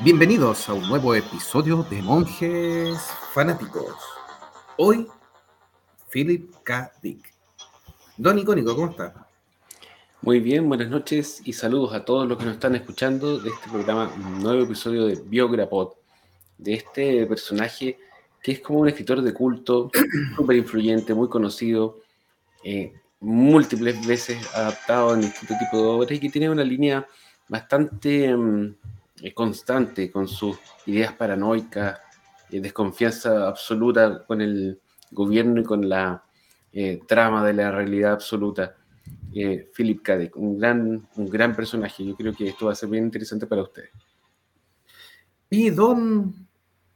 Bienvenidos a un nuevo episodio de Monjes Fanáticos. Hoy, Philip K. Dick. Don Icónico, ¿cómo está? Muy bien, buenas noches y saludos a todos los que nos están escuchando de este programa, un nuevo episodio de Biograpod, de este personaje que es como un escritor de culto, súper influyente, muy conocido, eh, múltiples veces adaptado en distintos tipo de obras y que tiene una línea bastante mm, constante con sus ideas paranoicas, eh, desconfianza absoluta con el gobierno y con la trama de la realidad absoluta. Philip K. Dick, un gran, un gran personaje. Yo creo que esto va a ser bien interesante para ustedes. Y Don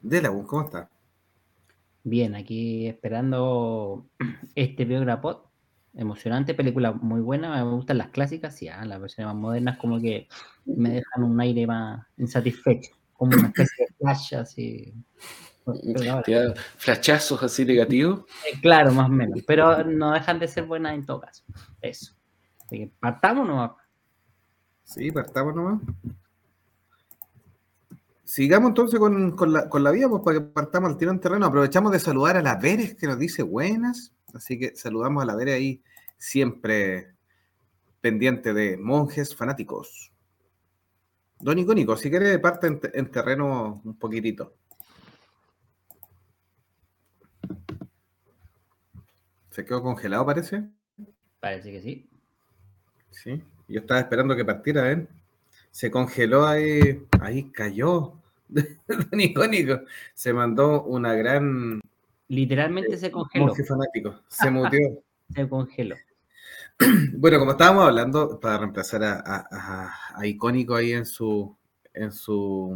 Delawun, ¿cómo está? Bien, aquí esperando este Biograpod. Emocionante, película muy buena. Me gustan las clásicas, sí, ah, las versiones más modernas, como que me dejan un aire más insatisfecho, como una especie de flash así. ¿Flashazos así negativos? Eh, claro, más o menos, pero no dejan de ser buenas en todo caso. Eso. Así que partamos nomás. Sí, partamos nomás. Sigamos entonces con, la, con la vida, pues para que partamos al tiro en terreno. Aprovechamos de saludar a la Veres que nos dice buenas. Así que saludamos a la Veres ahí, siempre pendiente de monjes fanáticos. Don Icónico, si quiere parte en, terreno un poquitito. ¿Se quedó congelado, parece? Parece que sí. Sí, yo estaba esperando que partiera, ¿eh? Se congeló ahí, ahí cayó. Don Icónico se mandó una gran. Literalmente se congeló. fanático, se mutió. se congeló. Bueno, como estábamos hablando, para reemplazar a, Icónico ahí en su en su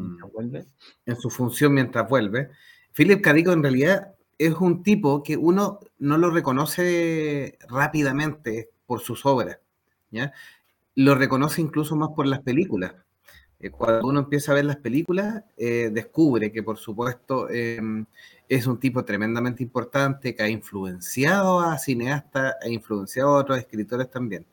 en su función mientras vuelve, Philip Cadico en realidad es un tipo que uno no lo reconoce rápidamente por sus obras, ¿ya? Lo reconoce incluso más por las películas. Eh, cuando uno empieza a ver las películas, eh, descubre que por supuesto em, es un tipo tremendamente importante que ha influenciado a cineastas, ha influenciado a otros escritores también.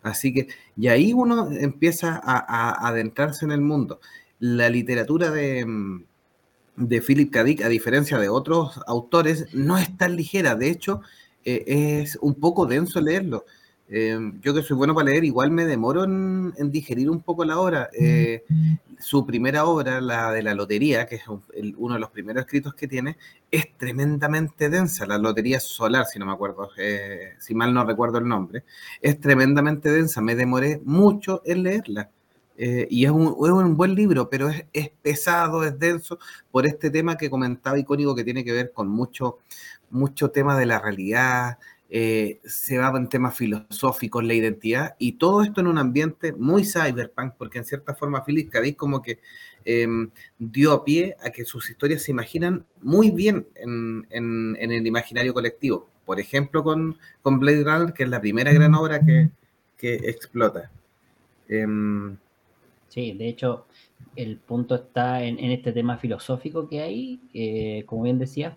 Así que, y ahí uno empieza a, adentrarse en el mundo. La literatura de, em, de Philip K. Dick, a diferencia de otros autores, no es tan ligera. De hecho, eh, es un poco denso leerlo. Em, yo que soy bueno para leer, igual me demoro en, digerir un poco la obra. Eh, su primera obra, la de la lotería, que es uno de los primeros escritos que tiene, es tremendamente densa. La lotería solar, si no me acuerdo, eh, si mal no recuerdo el nombre, es tremendamente densa. Me demoré mucho en leerla. Eh, y es un, buen libro, pero es, es, pesado, es denso por este tema que comentaba icónico que tiene que ver con mucho, mucho tema de la realidad, eh, se va en temas filosóficos, la identidad, y todo esto en un ambiente muy cyberpunk, porque en cierta forma Philip K. como que em, dio a pie a que sus historias se imaginan muy bien en, el imaginario colectivo. Por ejemplo, con, con, Blade Runner, que es la primera gran obra que, explota. Em, sí, de hecho, el punto está en, este tema filosófico que hay, eh, como bien decía,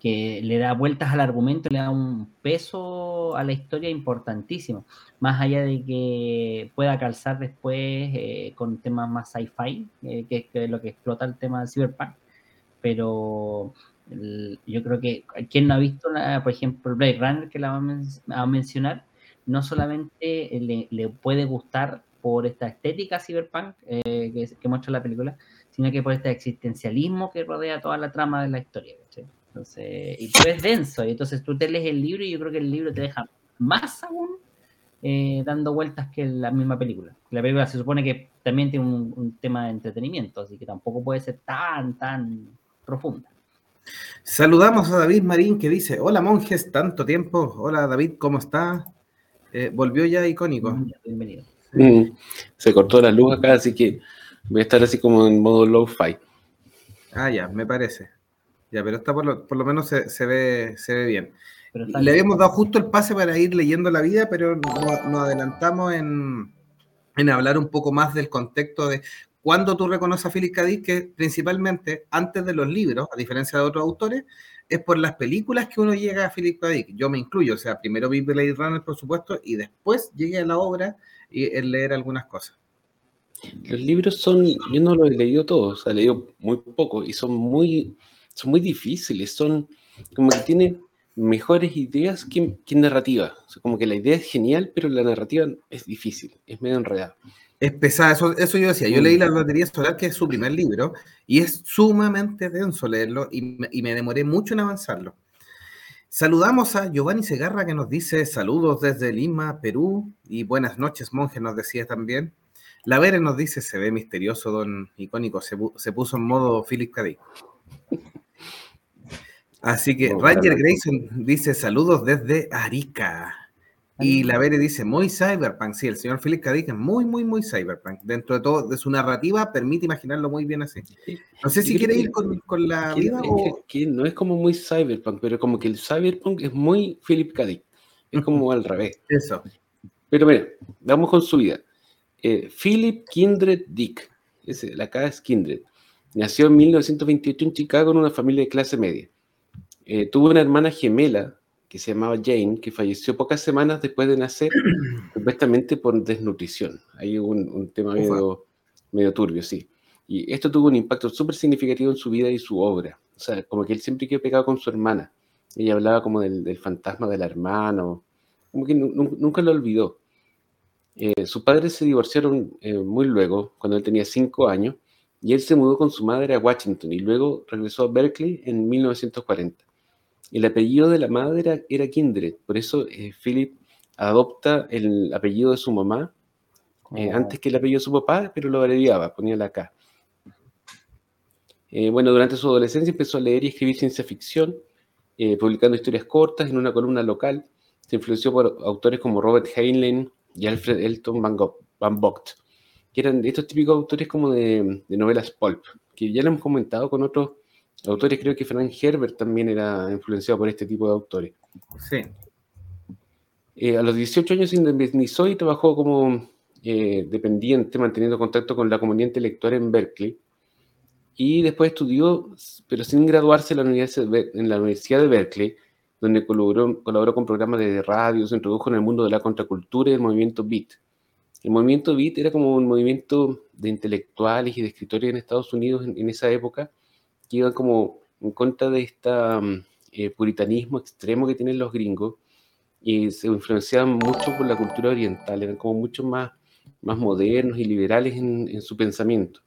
que le da vueltas al argumento, le da un peso a la historia importantísimo, más allá de que pueda calzar después eh, con temas más sci-fi, eh, que, es lo que explota el tema del cyberpunk, pero yo creo que quien no ha visto, por ejemplo, Blade Runner, que la va a, mencionar, no solamente le, puede gustar por esta estética cyberpunk eh, que, muestra la película, sino que por este existencialismo que rodea toda la trama de la historia. Entonces, y tú es denso, y entonces tú te lees el libro y yo creo que el libro te deja más aún eh, dando vueltas que la misma película. La película se supone que también tiene un, tema de entretenimiento, así que tampoco puede ser tan, tan profunda. Saludamos a David Marín que dice, hola monjes, tanto tiempo. Hola David, ¿cómo está? Eh, volvió ya icónico. Bienvenido. Mm, se cortó la luz acá, así que voy a estar así como en modo low-fi. Ah, ya, me parece. Ya, pero esta por lo, menos se, ve, se ve bien. Le habíamos dado justo el pase para ir leyendo la vida, pero nos adelantamos en, hablar un poco más del contexto de cuándo tú reconoces a Philip K. que principalmente antes de los libros, a diferencia de otros autores, es por las películas que uno llega a Philip K. Yo me incluyo, o sea, primero vi Blade Runner, por supuesto, y después llegué a la obra y el leer algunas cosas. Los libros son, yo no los he leído todos, he leído muy poco y son muy, son muy difíciles, son como que tienen mejores ideas que, que narrativa. como que la idea es genial, pero la narrativa es difícil, es medio enredada. Es pesada, eso, eso yo decía. Yo leí La batería Solar, que es su primer libro, y es sumamente denso leerlo y me, y me demoré mucho en avanzarlo. Saludamos a Giovanni Segarra que nos dice saludos desde Lima, Perú, y buenas noches, monje, nos decía también. La Vere nos dice, se ve misterioso, don icónico, se, se puso en modo Philip K. Así que Ranger Grayson dice saludos desde Arica. Y la Vere dice, muy cyberpunk. Sí, el señor Philip K. es muy, muy, muy cyberpunk. Dentro de todo, de su narrativa, permite imaginarlo muy bien así. No sé si quiere ir con, con la vida o... que, no es como muy cyberpunk, pero como que el cyberpunk es muy Philip K. Es como al revés. Eso. Pero mira, vamos con su vida. Eh, Philip Kindred Dick, ese, la cara es Kindred, nació en 1928 en Chicago en una familia de clase media. Eh, tuvo una hermana gemela que se llamaba Jane, que falleció pocas semanas después de nacer, supuestamente por desnutrición. Hay un, un tema medio, medio, turbio, sí. Y esto tuvo un impacto súper significativo en su vida y su obra. O sea, como que él siempre quedó pegado con su hermana. Ella hablaba como del, del fantasma del hermano, como que nunca lo olvidó. Eh, sus padres se divorciaron eh, muy luego, cuando él tenía cinco años, y él se mudó con su madre a Washington y luego regresó a Berkeley en 1940. El apellido de la madre era, Kindred, por eso eh, Philip adopta el apellido de su mamá oh. antes que el apellido de su papá, pero lo abreviaba, ponía la K. bueno, durante su adolescencia empezó a leer y escribir ciencia ficción, publicando historias cortas en una columna local. Se influenció por autores como Robert Heinlein, y Alfred Elton Van, Van Vogt, que eran estos típicos autores como de, novelas pulp, que ya lo hemos comentado con otros autores, creo que Frank Herbert también era influenciado por este tipo de autores. Sí. Eh, a los 18 años se independizó y trabajó como eh, dependiente, manteniendo contacto con la comunidad intelectual en Berkeley. Y después estudió, pero sin graduarse en la Universidad de, en la Universidad de Berkeley, donde colaboró, colaboró con programas de radio, se introdujo en el mundo de la contracultura y el movimiento Beat. El movimiento Beat era como un movimiento de intelectuales y de escritores en Estados Unidos en, esa época que iban como en contra de este puritanismo extremo que tienen los gringos y se influenciaban mucho por la cultura oriental, eran como mucho más, más modernos y liberales en, su pensamiento.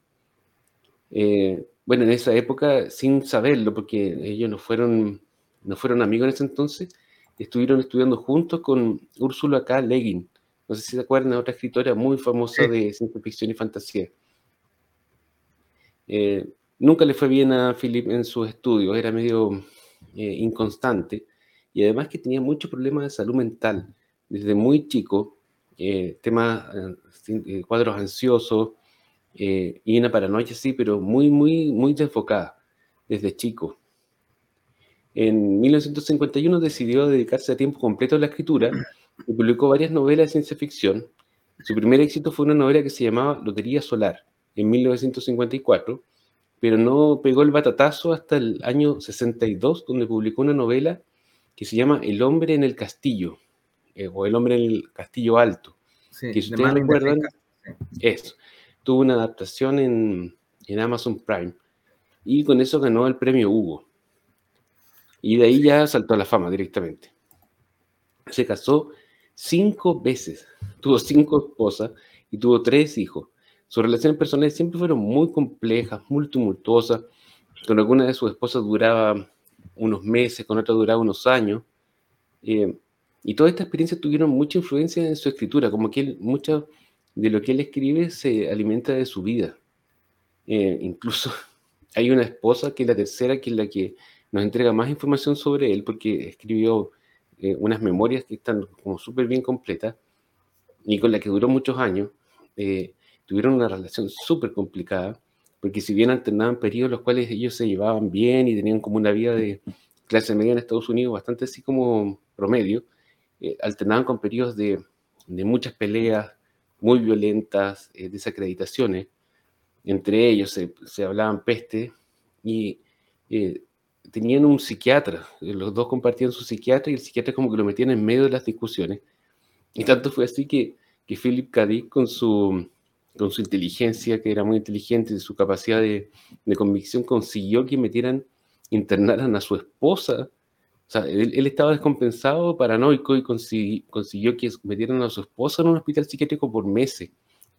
Eh, bueno, en esa época, sin saberlo, porque ellos no fueron no fueron amigos en ese entonces, estuvieron estudiando juntos con Úrsula K. Le Guin. No sé si se acuerdan de otra escritora muy famosa de ciencia ficción y fantasía. Eh, nunca le fue bien a Philip en sus estudios, era medio eh, inconstante y además que tenía muchos problemas de salud mental desde muy chico, eh, temas, cuadros ansiosos y una paranoia, sí, pero muy, muy, muy desfocada desde chico. En 1951 decidió dedicarse a tiempo completo a la escritura y publicó varias novelas de ciencia ficción. Su primer éxito fue una novela que se llamaba Lotería Solar, en 1954, pero no pegó el batatazo hasta el año 62, donde publicó una novela que se llama El hombre en el castillo, eh, o El hombre en el castillo alto. que si ustedes recuerdan, eso. Tuvo una adaptación en, en Amazon Prime y con eso ganó el premio Hugo. Y de ahí ya saltó a la fama directamente. Se casó cinco veces, tuvo cinco esposas y tuvo tres hijos. Sus relaciones personales siempre fueron muy complejas, muy tumultuosas. Con alguna de sus esposas duraba unos meses, con otra duraba unos años. Eh, y toda esta experiencia tuvieron mucha influencia en su escritura, como que mucho de lo que él escribe se alimenta de su vida. Eh, incluso hay una esposa que es la tercera, que es la que nos entrega más información sobre él porque escribió eh, unas memorias que están como súper bien completas y con la que duró muchos años. Eh, tuvieron una relación súper complicada porque si bien alternaban periodos los cuales ellos se llevaban bien y tenían como una vida de clase media en Estados Unidos bastante así como promedio, eh, alternaban con periodos de, de, muchas peleas muy violentas, desacreditaciones. Entre ellos se, se hablaban peste y tenían un psiquiatra, los dos compartían su psiquiatra y el psiquiatra como que lo metían en medio de las discusiones. Y tanto fue así que, que Philip K. con su con su inteligencia, que era muy inteligente, su capacidad de, convicción, consiguió que metieran, internaran a su esposa. O sea, él, estaba descompensado, paranoico, y consiguió, que metieran a su esposa en un hospital psiquiátrico por meses,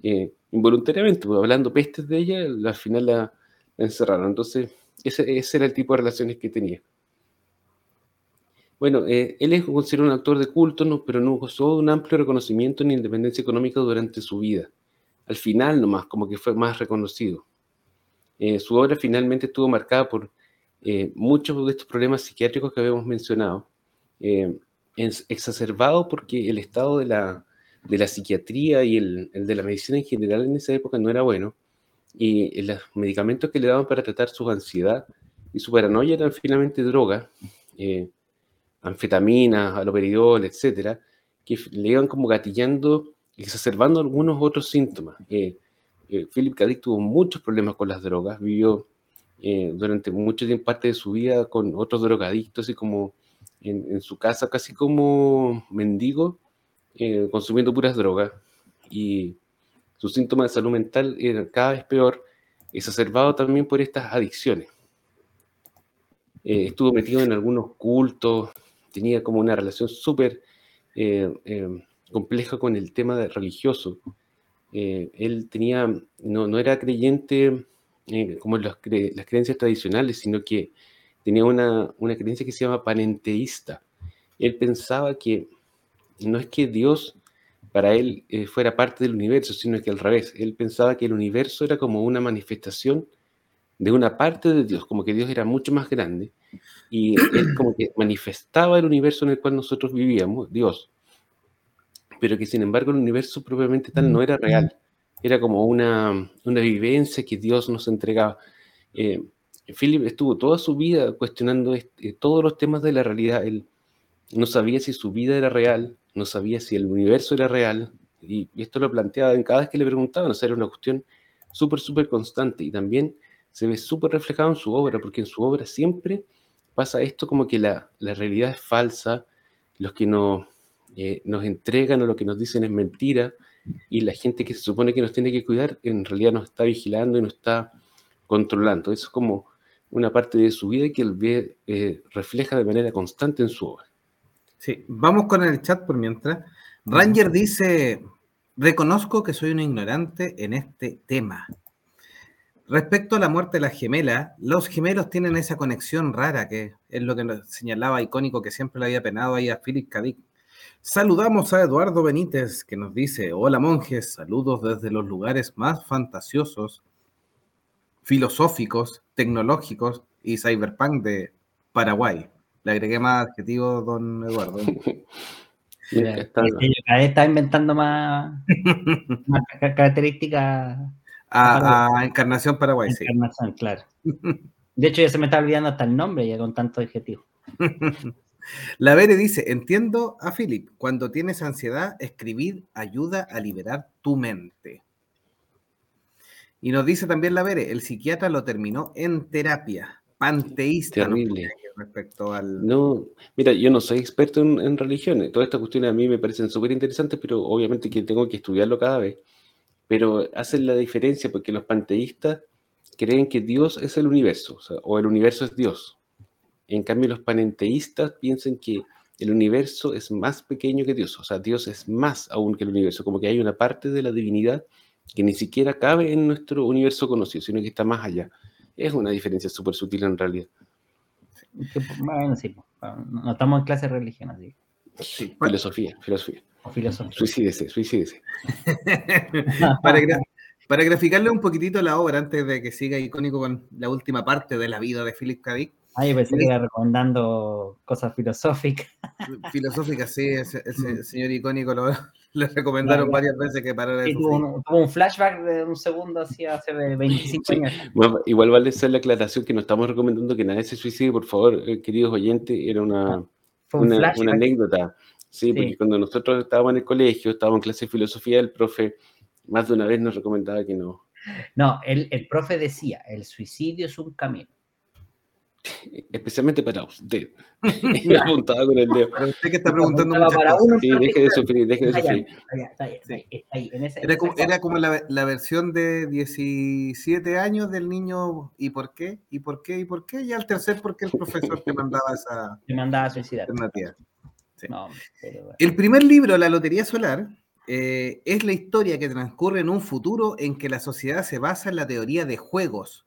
eh, involuntariamente, pues, hablando pestes de ella, al final la, encerraron. Entonces, ese, era el tipo de relaciones que tenía. Bueno, eh, él es considerado un actor de culto, no, pero no gozó de un amplio reconocimiento ni independencia económica durante su vida al final nomás, como que fue más reconocido. Eh, su obra finalmente estuvo marcada por eh, muchos de estos problemas psiquiátricos que habíamos mencionado, eh, exacerbado porque el estado de la, de la psiquiatría y el, de la medicina en general en esa época no era bueno, y los medicamentos que le daban para tratar su ansiedad y su paranoia eran finalmente drogas, anfetaminas, aloperidol, etcétera, que le iban como gatillando exacerbando algunos otros síntomas. Eh, eh, Philip K. tuvo muchos problemas con las drogas, vivió eh, durante mucho tiempo parte de su vida con otros drogadictos y como en, su casa casi como mendigo, consumiendo puras drogas. Y sus síntomas de salud mental eran cada vez peor, exacerbado también por estas adicciones. estuvo metido en algunos cultos, tenía como una relación súper compleja con el tema religioso. Eh, él tenía, no, era creyente eh, como las, las, creencias tradicionales, sino que tenía una, una, creencia que se llama panenteísta. Él pensaba que no es que Dios para él eh, fuera parte del universo, sino que al revés, él pensaba que el universo era como una manifestación de una parte de Dios, como que Dios era mucho más grande, y él como que manifestaba el universo en el cual nosotros vivíamos, Dios, pero que sin embargo el universo propiamente tal no era real, era como una, una vivencia que Dios nos entregaba. Eh, Philip estuvo toda su vida cuestionando este, todos los temas de la realidad. Él no sabía si su vida era real, no sabía si el universo era real, y, esto lo planteaba en cada vez que le preguntaban, o sea, era una cuestión súper, súper constante, y también se ve súper reflejado en su obra, porque en su obra siempre pasa esto como que la, realidad es falsa, los que no, eh, nos entregan o lo que nos dicen es mentira y la gente que se supone que nos tiene que cuidar en realidad nos está vigilando y nos está controlando. Eso es como una parte de su vida que él ve, eh, refleja de manera constante en su obra. Sí, vamos con el chat por mientras. Ranger dice, reconozco que soy un ignorante en este tema. Respecto a la muerte de la gemela, los gemelos tienen esa conexión rara que es lo que nos señalaba icónico que siempre le había penado ahí a Philip K. Saludamos a Eduardo Benítez que nos dice, hola monjes, saludos desde los lugares más fantasiosos, filosóficos, tecnológicos y cyberpunk de Paraguay. Le agregué más adjetivos, don Eduardo. cada vez está inventando más, características. A, Encarnación Paraguay, Encarnación, claro. De hecho, ya se me está olvidando hasta el nombre ya con tanto adjetivo. La Vere dice, entiendo a Philip, cuando tienes ansiedad, escribir ayuda a liberar tu mente. Y nos dice también la Vere, el psiquiatra lo terminó en terapia, panteísta. Terrible. respecto al... No, mira, yo no soy experto en, religiones, todas estas cuestiones a mí me parecen súper interesantes, pero obviamente que tengo que estudiarlo cada vez. Pero hacen la diferencia porque los panteístas creen que Dios es el universo, o el universo es Dios. En cambio, los panenteístas piensan que el universo es más pequeño que Dios, o sea, Dios es más aún que el universo, como que hay una parte de la divinidad que ni siquiera cabe en nuestro universo conocido, sino que está más allá. Es una diferencia súper sutil en realidad. Bueno, sí, no estamos en clase de religión, así. Sí, filosofía, filosofía. O filosofía. Suicídese, suicídese. para, para graficarle un poquitito la obra, antes de que siga icónico con la última parte de la vida de Philip K. Dick, Ahí pensé que iba recomendando cosas filosóficas. Filosóficas, sí, ese, mm. señor icónico lo, le recomendaron varias veces que parara de tuvo, un, tuvo un flashback de un segundo así hace 25 años. igual vale ser la aclaración que no estamos recomendando que nadie se suicide, por favor, eh, queridos oyentes, era una, ah, una, anécdota. Sí, porque cuando nosotros estábamos en el colegio, estábamos en clase de filosofía, el profe más de una vez nos recomendaba que no. No, el, el profe decía, el suicidio es un camino. Especialmente para usted. apuntaba con el dedo. Para usted que está preguntando muchas para cosas. Uno, sí, deje de sufrir, deje de sufrir. Era como, era como la, la, versión de 17 años del niño ¿y por qué? ¿y por qué? ¿y por qué? Y al tercer porque el profesor te mandaba esa te mandaba a suicidar. alternativa. Sí. No, pero bueno. El primer libro, La Lotería Solar, eh, es la historia que transcurre en un futuro en que la sociedad se basa en la teoría de juegos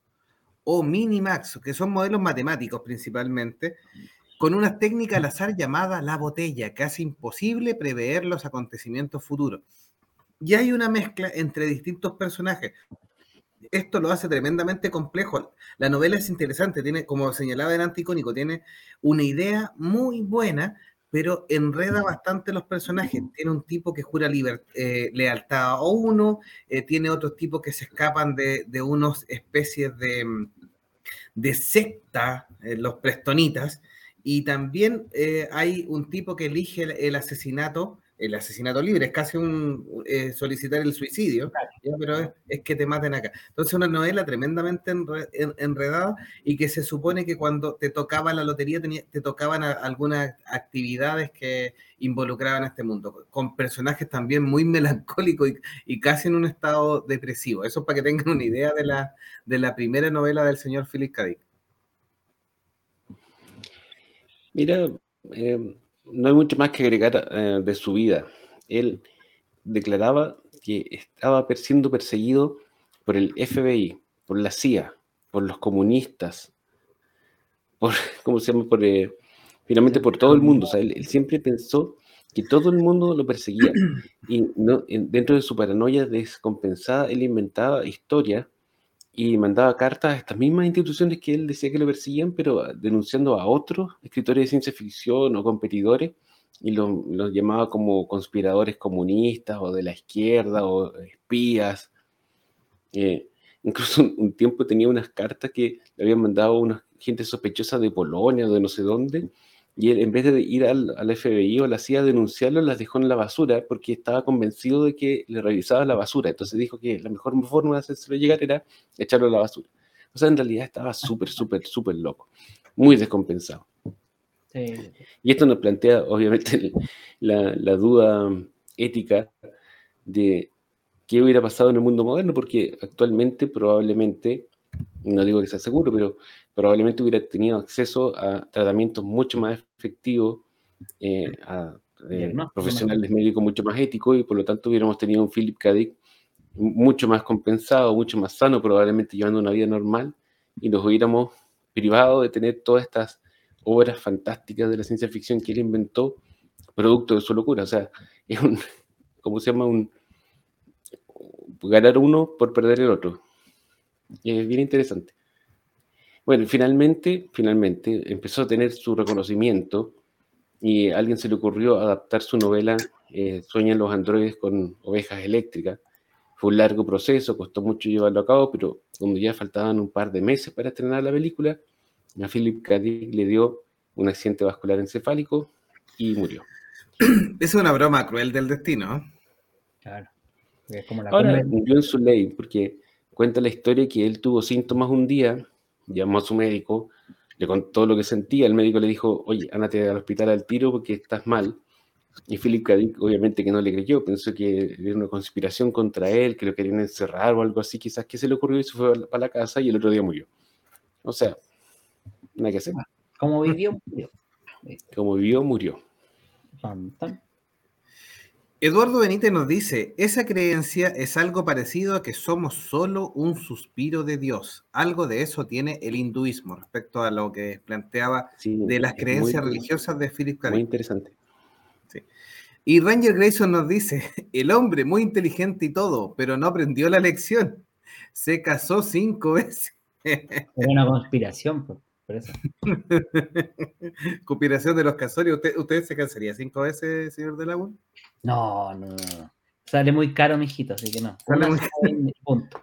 o minimax, que son modelos matemáticos principalmente, con una técnica al azar llamada la botella, que hace imposible prever los acontecimientos futuros. Y hay una mezcla entre distintos personajes. Esto lo hace tremendamente complejo. La novela es interesante, tiene, como señalaba en Anticónico, tiene una idea muy buena, pero enreda bastante los personajes. Tiene un tipo que jura eh, lealtad a uno, eh, tiene otros tipos que se escapan de, de unas especies de, de secta, eh, los prestonitas, y también hay un tipo que elige el, el, asesinato, el asesinato libre, es casi un eh, solicitar el suicidio, ¿ya? pero es, es, que te maten acá. Entonces una novela tremendamente enre, en, enredada y que se supone que cuando te tocaba la lotería tenía, te tocaban a, algunas actividades que involucraban a este mundo, con personajes también muy melancólicos y, y, casi en un estado depresivo. Eso para que tengan una idea de la, de la primera novela del señor Philip K. Dick. Mira, eh, no hay mucho más que agregar eh, de su vida. Él declaraba que estaba siendo perseguido por el FBI, por la CIA, por los comunistas, por, ¿cómo se llama? Eh, finalmente por todo el mundo. Él, siempre pensó que todo el mundo lo perseguía. Y dentro de su paranoia descompensada, él inventaba historias y mandaba cartas a estas mismas instituciones que él decía que lo perseguían, pero denunciando a otros escritores de ciencia ficción o competidores, y los, los llamaba como conspiradores comunistas o de la izquierda o espías. Eh, incluso un, un, tiempo tenía unas cartas que le habían mandado a una gente sospechosa de Polonia o de no sé dónde, y él en vez de ir al, al, FBI o a la CIA a denunciarlo, las dejó en la basura porque estaba convencido de que le revisaba la basura. Entonces dijo que la mejor forma de hacérselo llegar era echarlo a la basura. O sea, en realidad estaba súper, súper, súper loco, muy descompensado. Sí. Y esto nos plantea, obviamente, la, la, duda ética de qué hubiera pasado en el mundo moderno, porque actualmente probablemente, no digo que sea seguro, pero probablemente hubiera tenido acceso a tratamientos mucho más efectivos, eh, a eh, profesionales médicos mucho más éticos, y por lo tanto hubiéramos tenido un Philip K. Dick mucho más compensado, mucho más sano, probablemente llevando una vida normal, y nos hubiéramos privado de tener todas estas obras fantásticas de la ciencia ficción que él inventó, producto de su locura. O sea, es un, ¿cómo se llama? Un, ganar uno por perder el otro. Y es bien interesante. Bueno, finalmente, finalmente empezó a tener su reconocimiento y a alguien se le ocurrió adaptar su novela eh, Sueñan los androides con ovejas eléctricas. Fue un largo proceso, costó mucho llevarlo a cabo, pero cuando ya faltaban un par de meses para estrenar la película, a Philip K. Le dio un accidente vascular encefálico y murió. Es una broma cruel del destino. Claro. Es como la Ahora murió en su ley, porque cuenta la historia que él tuvo síntomas un día, llamó a su médico, le contó lo que sentía, el médico le dijo, oye, ándate al hospital al tiro porque estás mal. Y Philip K. Obviamente que no le creyó, pensó que era una conspiración contra él, que lo querían encerrar o algo así, quizás que se le ocurrió y se fue para la casa y el otro día murió. O sea, nada que hacer. Como vivió, murió. Como vivió, murió. Eduardo Benítez nos dice, esa creencia es algo parecido a que somos solo un suspiro de Dios. Algo de eso tiene el hinduismo respecto a lo que planteaba sí, de las creencias religiosas de Philip K. Muy interesante. Sí. Y Ranger Grayson nos dice, el hombre muy inteligente y todo, pero no aprendió la lección. Se casó cinco veces. Es una conspiración, pues. Por eso. Conspiración de los casorios. ¿Usted, ¿Usted se cansaría cinco veces, señor de Lagún? No, no, no. Sale muy caro, mijito, así que no. Sale muy caro. Punto.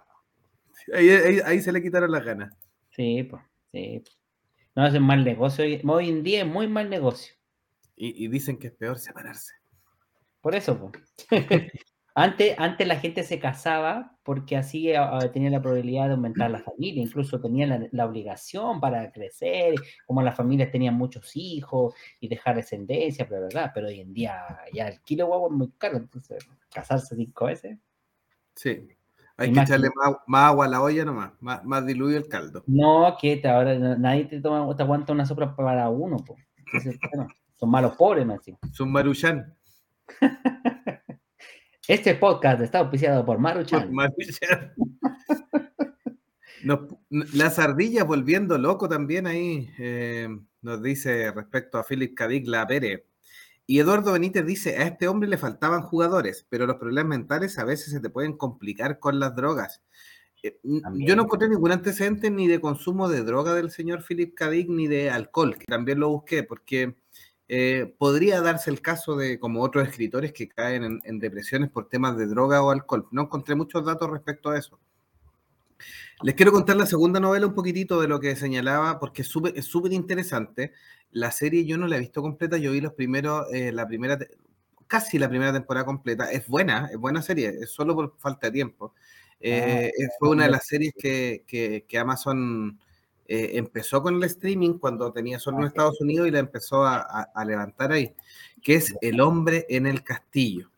Ahí, ahí, ahí, se le quitaron las ganas. Sí, pues, sí. No, es un mal negocio. Hoy en día es muy mal negocio. Y, y dicen que es peor separarse. Por eso, pues. Antes, antes la gente se casaba porque así tenía la probabilidad de aumentar la familia, incluso tenía la, obligación para crecer, como las familias tenían muchos hijos y dejar descendencia, pero verdad, pero hoy en día ya el kilo guagua es muy caro, entonces casarse cinco veces. Sí, hay que echarle más, agua a la olla nomás, más, más diluido el caldo. No, que ahora nadie te, toma, te aguanta una sopa para uno, son malos pobres, más Son maruchan. Este podcast está auspiciado por Maruchan. las ardillas volviendo loco también ahí, eh, nos dice respecto a Philip Cadic La Pere. Y Eduardo Benítez dice, a este hombre le faltaban jugadores, pero los problemas mentales a veces se te pueden complicar con las drogas. Eh, yo no encontré ningún antecedente ni de consumo de droga del señor Philip Cadic ni de alcohol, que también lo busqué, porque eh, podría darse el caso de, como otros escritores, que caen en, depresiones por temas de droga o alcohol. No encontré muchos datos respecto a eso. Les quiero contar la segunda novela un poquitito de lo que señalaba, porque es súper interesante. La serie yo no la he visto completa, yo vi los primeros, eh, la primera, casi la primera temporada completa. Es buena, es buena serie, es solo por falta de tiempo. Eh, ah, fue una de las series que, que, Amazon eh, empezó con el streaming cuando tenía solo en Estados Unidos y la empezó a, a, levantar ahí, que es El hombre en el castillo.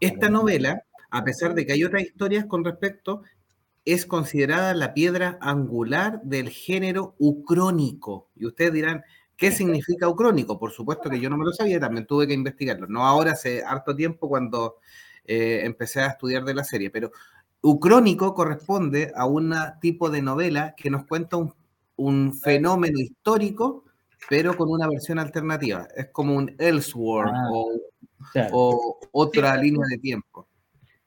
Esta novela, a pesar de que hay otras historias con respecto, es considerada la piedra angular del género ucrónico. Y ustedes dirán, ¿Qué significa ucrónico? Por supuesto que yo no me lo sabía, también tuve que investigarlo. No ahora, hace harto tiempo cuando eh, empecé a estudiar de la serie, pero ucrónico corresponde a un tipo de novela que nos cuenta un, fenómeno histórico, pero con una versión alternativa. Es como un Elseworld ah, o, otra línea de tiempo.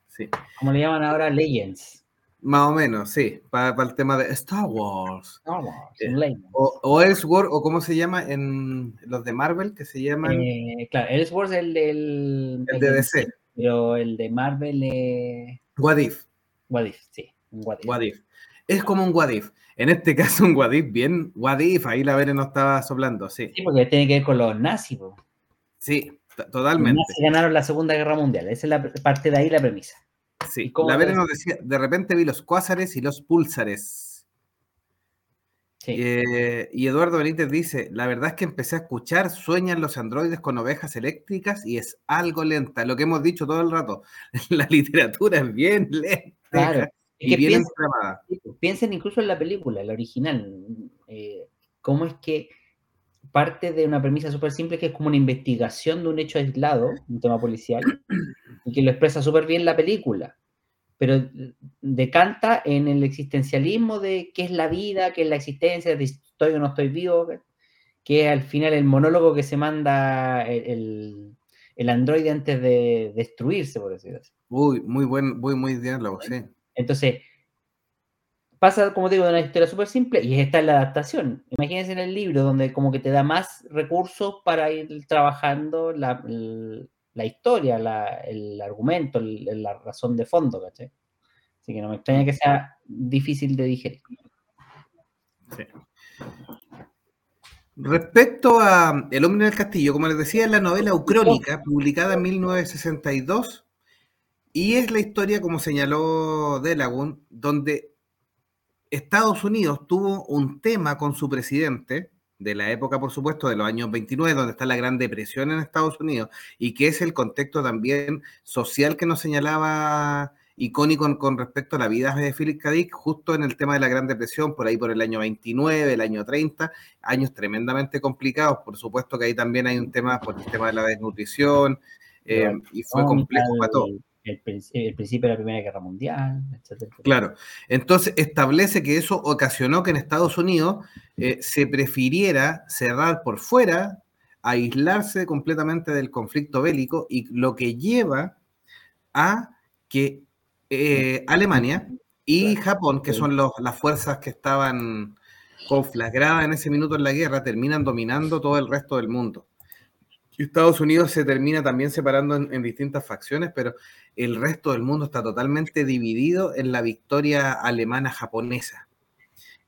Sí. Como le llaman ahora Legends. Más o menos, sí, para, el tema de Star Wars. Star Wars, eh, o, o Elseworld, o cómo se llama en los de Marvel, que se llaman. Eh, claro, Elseworld es el del. El, de DC. Pero el de Marvel es. What If. What If, sí. What if. Es como un What If. En este caso, un What If, bien What If, ahí la Vere no estaba soplando, sí. Sí, porque tiene que ver con los nazis. Sí, totalmente. Los nazis ganaron la Segunda Guerra Mundial, esa es la parte de ahí la premisa. Sí, la Vera nos decía, de repente vi los cuásares y los púlsares. Eh, y Eduardo Benítez dice, la verdad es que empecé a escuchar, sueñan los androides con ovejas eléctricas y es algo lenta, lo que hemos dicho todo el rato, la literatura es bien lenta claro. Y bien piensen, piensen, incluso en la película, la original, eh, cómo es que parte de una premisa súper simple que es como una investigación de un hecho aislado, un tema policial, y que lo expresa súper bien la película, pero decanta en el existencialismo de qué es la vida, qué es la existencia, de estoy o no estoy vivo, que es al final el monólogo que se manda el, el androide antes de destruirse, por decirlo así. Uy, muy buen, muy, muy diálogo, sí. Entonces, pasa, como digo, de una historia súper simple y esta es la adaptación. Imagínense en el libro donde como que te da más recursos para ir trabajando la, la historia, el argumento, la razón de fondo, ¿cachai? Así que no me extraña que sea difícil de digerir. Respecto a El hombre en el castillo, como les decía, es la novela Ucrónica, publicada en 1962, y es la historia, como señaló Delagun, donde Estados Unidos tuvo un tema con su presidente, de la época, por supuesto, de los años 29, donde está la Gran Depresión en Estados Unidos, y que es el contexto también social que nos señalaba icónico con, respecto a la vida de Philip K. Dick, justo en el tema de la Gran Depresión, por ahí por el año 29, el año 30, años tremendamente complicados, por supuesto que ahí también hay un tema por el tema de la desnutrición, eh, y fue complejo para todos el, principio de la Primera Guerra Mundial, etc. Claro, entonces establece que eso ocasionó que en Estados Unidos eh, se prefiriera cerrar por fuera, aislarse completamente del conflicto bélico y lo que lleva a que eh, Alemania y Japón, que son las fuerzas que estaban conflagradas en ese minuto en la guerra, terminan dominando todo el resto del mundo. Estados Unidos se termina también separando en, distintas facciones, pero el resto del mundo está totalmente dividido en la victoria alemana-japonesa.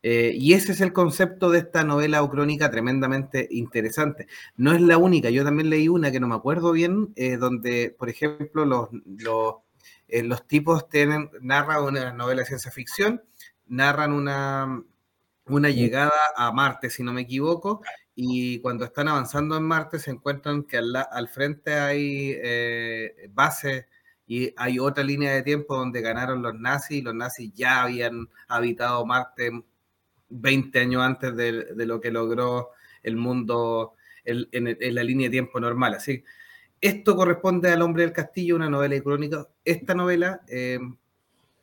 Eh, y ese es el concepto de esta novela o crónica tremendamente interesante. No es la única, yo también leí una que no me acuerdo bien, eh, donde, por ejemplo, los, Eh, los tipos tienen, narran una novela de ciencia ficción, narran una, una llegada a Marte, si no me equivoco, y cuando están avanzando en Marte se encuentran que al, frente hay eh, bases y hay otra línea de tiempo donde ganaron los nazis los nazis ya habían habitado Marte 20 años antes de, lo que logró el mundo en, la línea de tiempo normal. Así esto corresponde al Hombre del Castillo, una novela y crónica. Esta novela eh,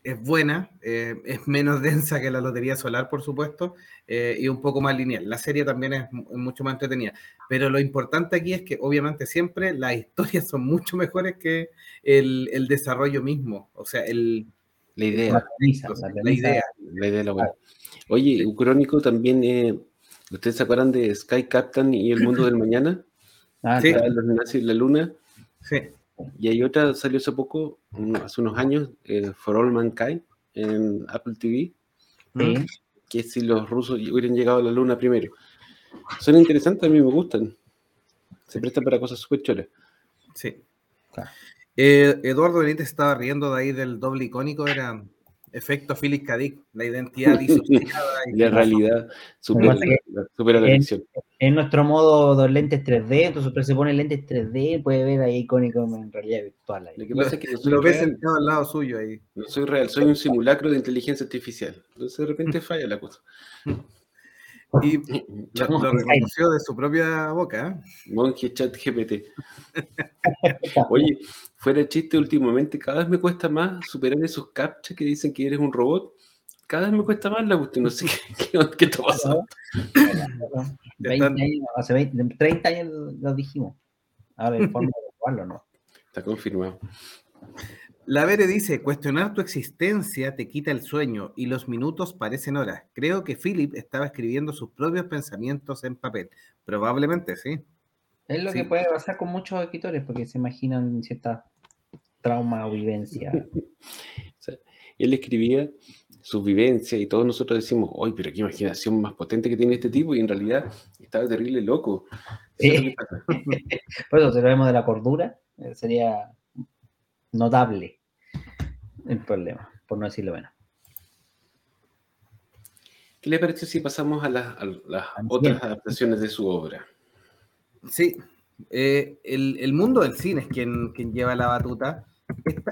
es buena, eh, es menos densa que la Lotería Solar, por supuesto, eh, y un poco más lineal. La serie también es, mucho más entretenida, pero lo importante aquí es que obviamente siempre las historias son mucho mejores que el, desarrollo mismo, o sea, el, la idea. La, idea. La idea la buena. Oye, un crónico también, eh, ¿ustedes se acuerdan de Sky Captain y el mundo del mañana? Ah, sí. Los nazis la luna. Sí. Y hay otra, salió hace poco, hace unos años, eh, For All Mankind, en Apple TV, que si los rusos hubieran llegado a la luna primero. Son interesantes, a mí me gustan. Se prestan para cosas súper cholas. Sí. Eh, Eduardo Benítez estaba riendo de ahí del doble icónico, era efecto Philip K. la identidad disociada. y la realidad supera, supera la ficción. En nuestro modo dos lentes 3D, entonces se pone lentes 3D, puede ver ahí icónico en realidad virtual. Lo que pasa es que lo ves sentado al lado suyo ahí. No soy real, soy un simulacro de inteligencia artificial. Entonces de repente falla la cosa. Y lo, reconoció de su propia boca. ¿eh? Monkey Chat GPT. Oye, fuera de chiste, últimamente cada vez me cuesta más superar esos captchas que dicen que eres un robot. Cada vez me cuesta más la cuestión, no sé qué, qué, está pasando. 20 años, hace 20, 30 años lo dijimos. A ver, forma de jugarlo, ¿no? Está confirmado. La Vere dice, cuestionar tu existencia te quita el sueño y los minutos parecen horas. Creo que Philip estaba escribiendo sus propios pensamientos en papel. Probablemente, sí. Es lo que puede pasar con muchos escritores porque se imaginan cierta trauma o vivencia. él escribía su vivencia y todos nosotros decimos, ¡ay, pero qué imaginación más potente que tiene este tipo! Y en realidad estaba terrible loco. Por eso, si lo vemos de la cordura, eh, sería notable el problema, por no decirlo menos. ¿Qué le parece si pasamos a, las otras adaptaciones de su obra? Sí, eh, el, mundo del cine es quien, quien lleva la batuta.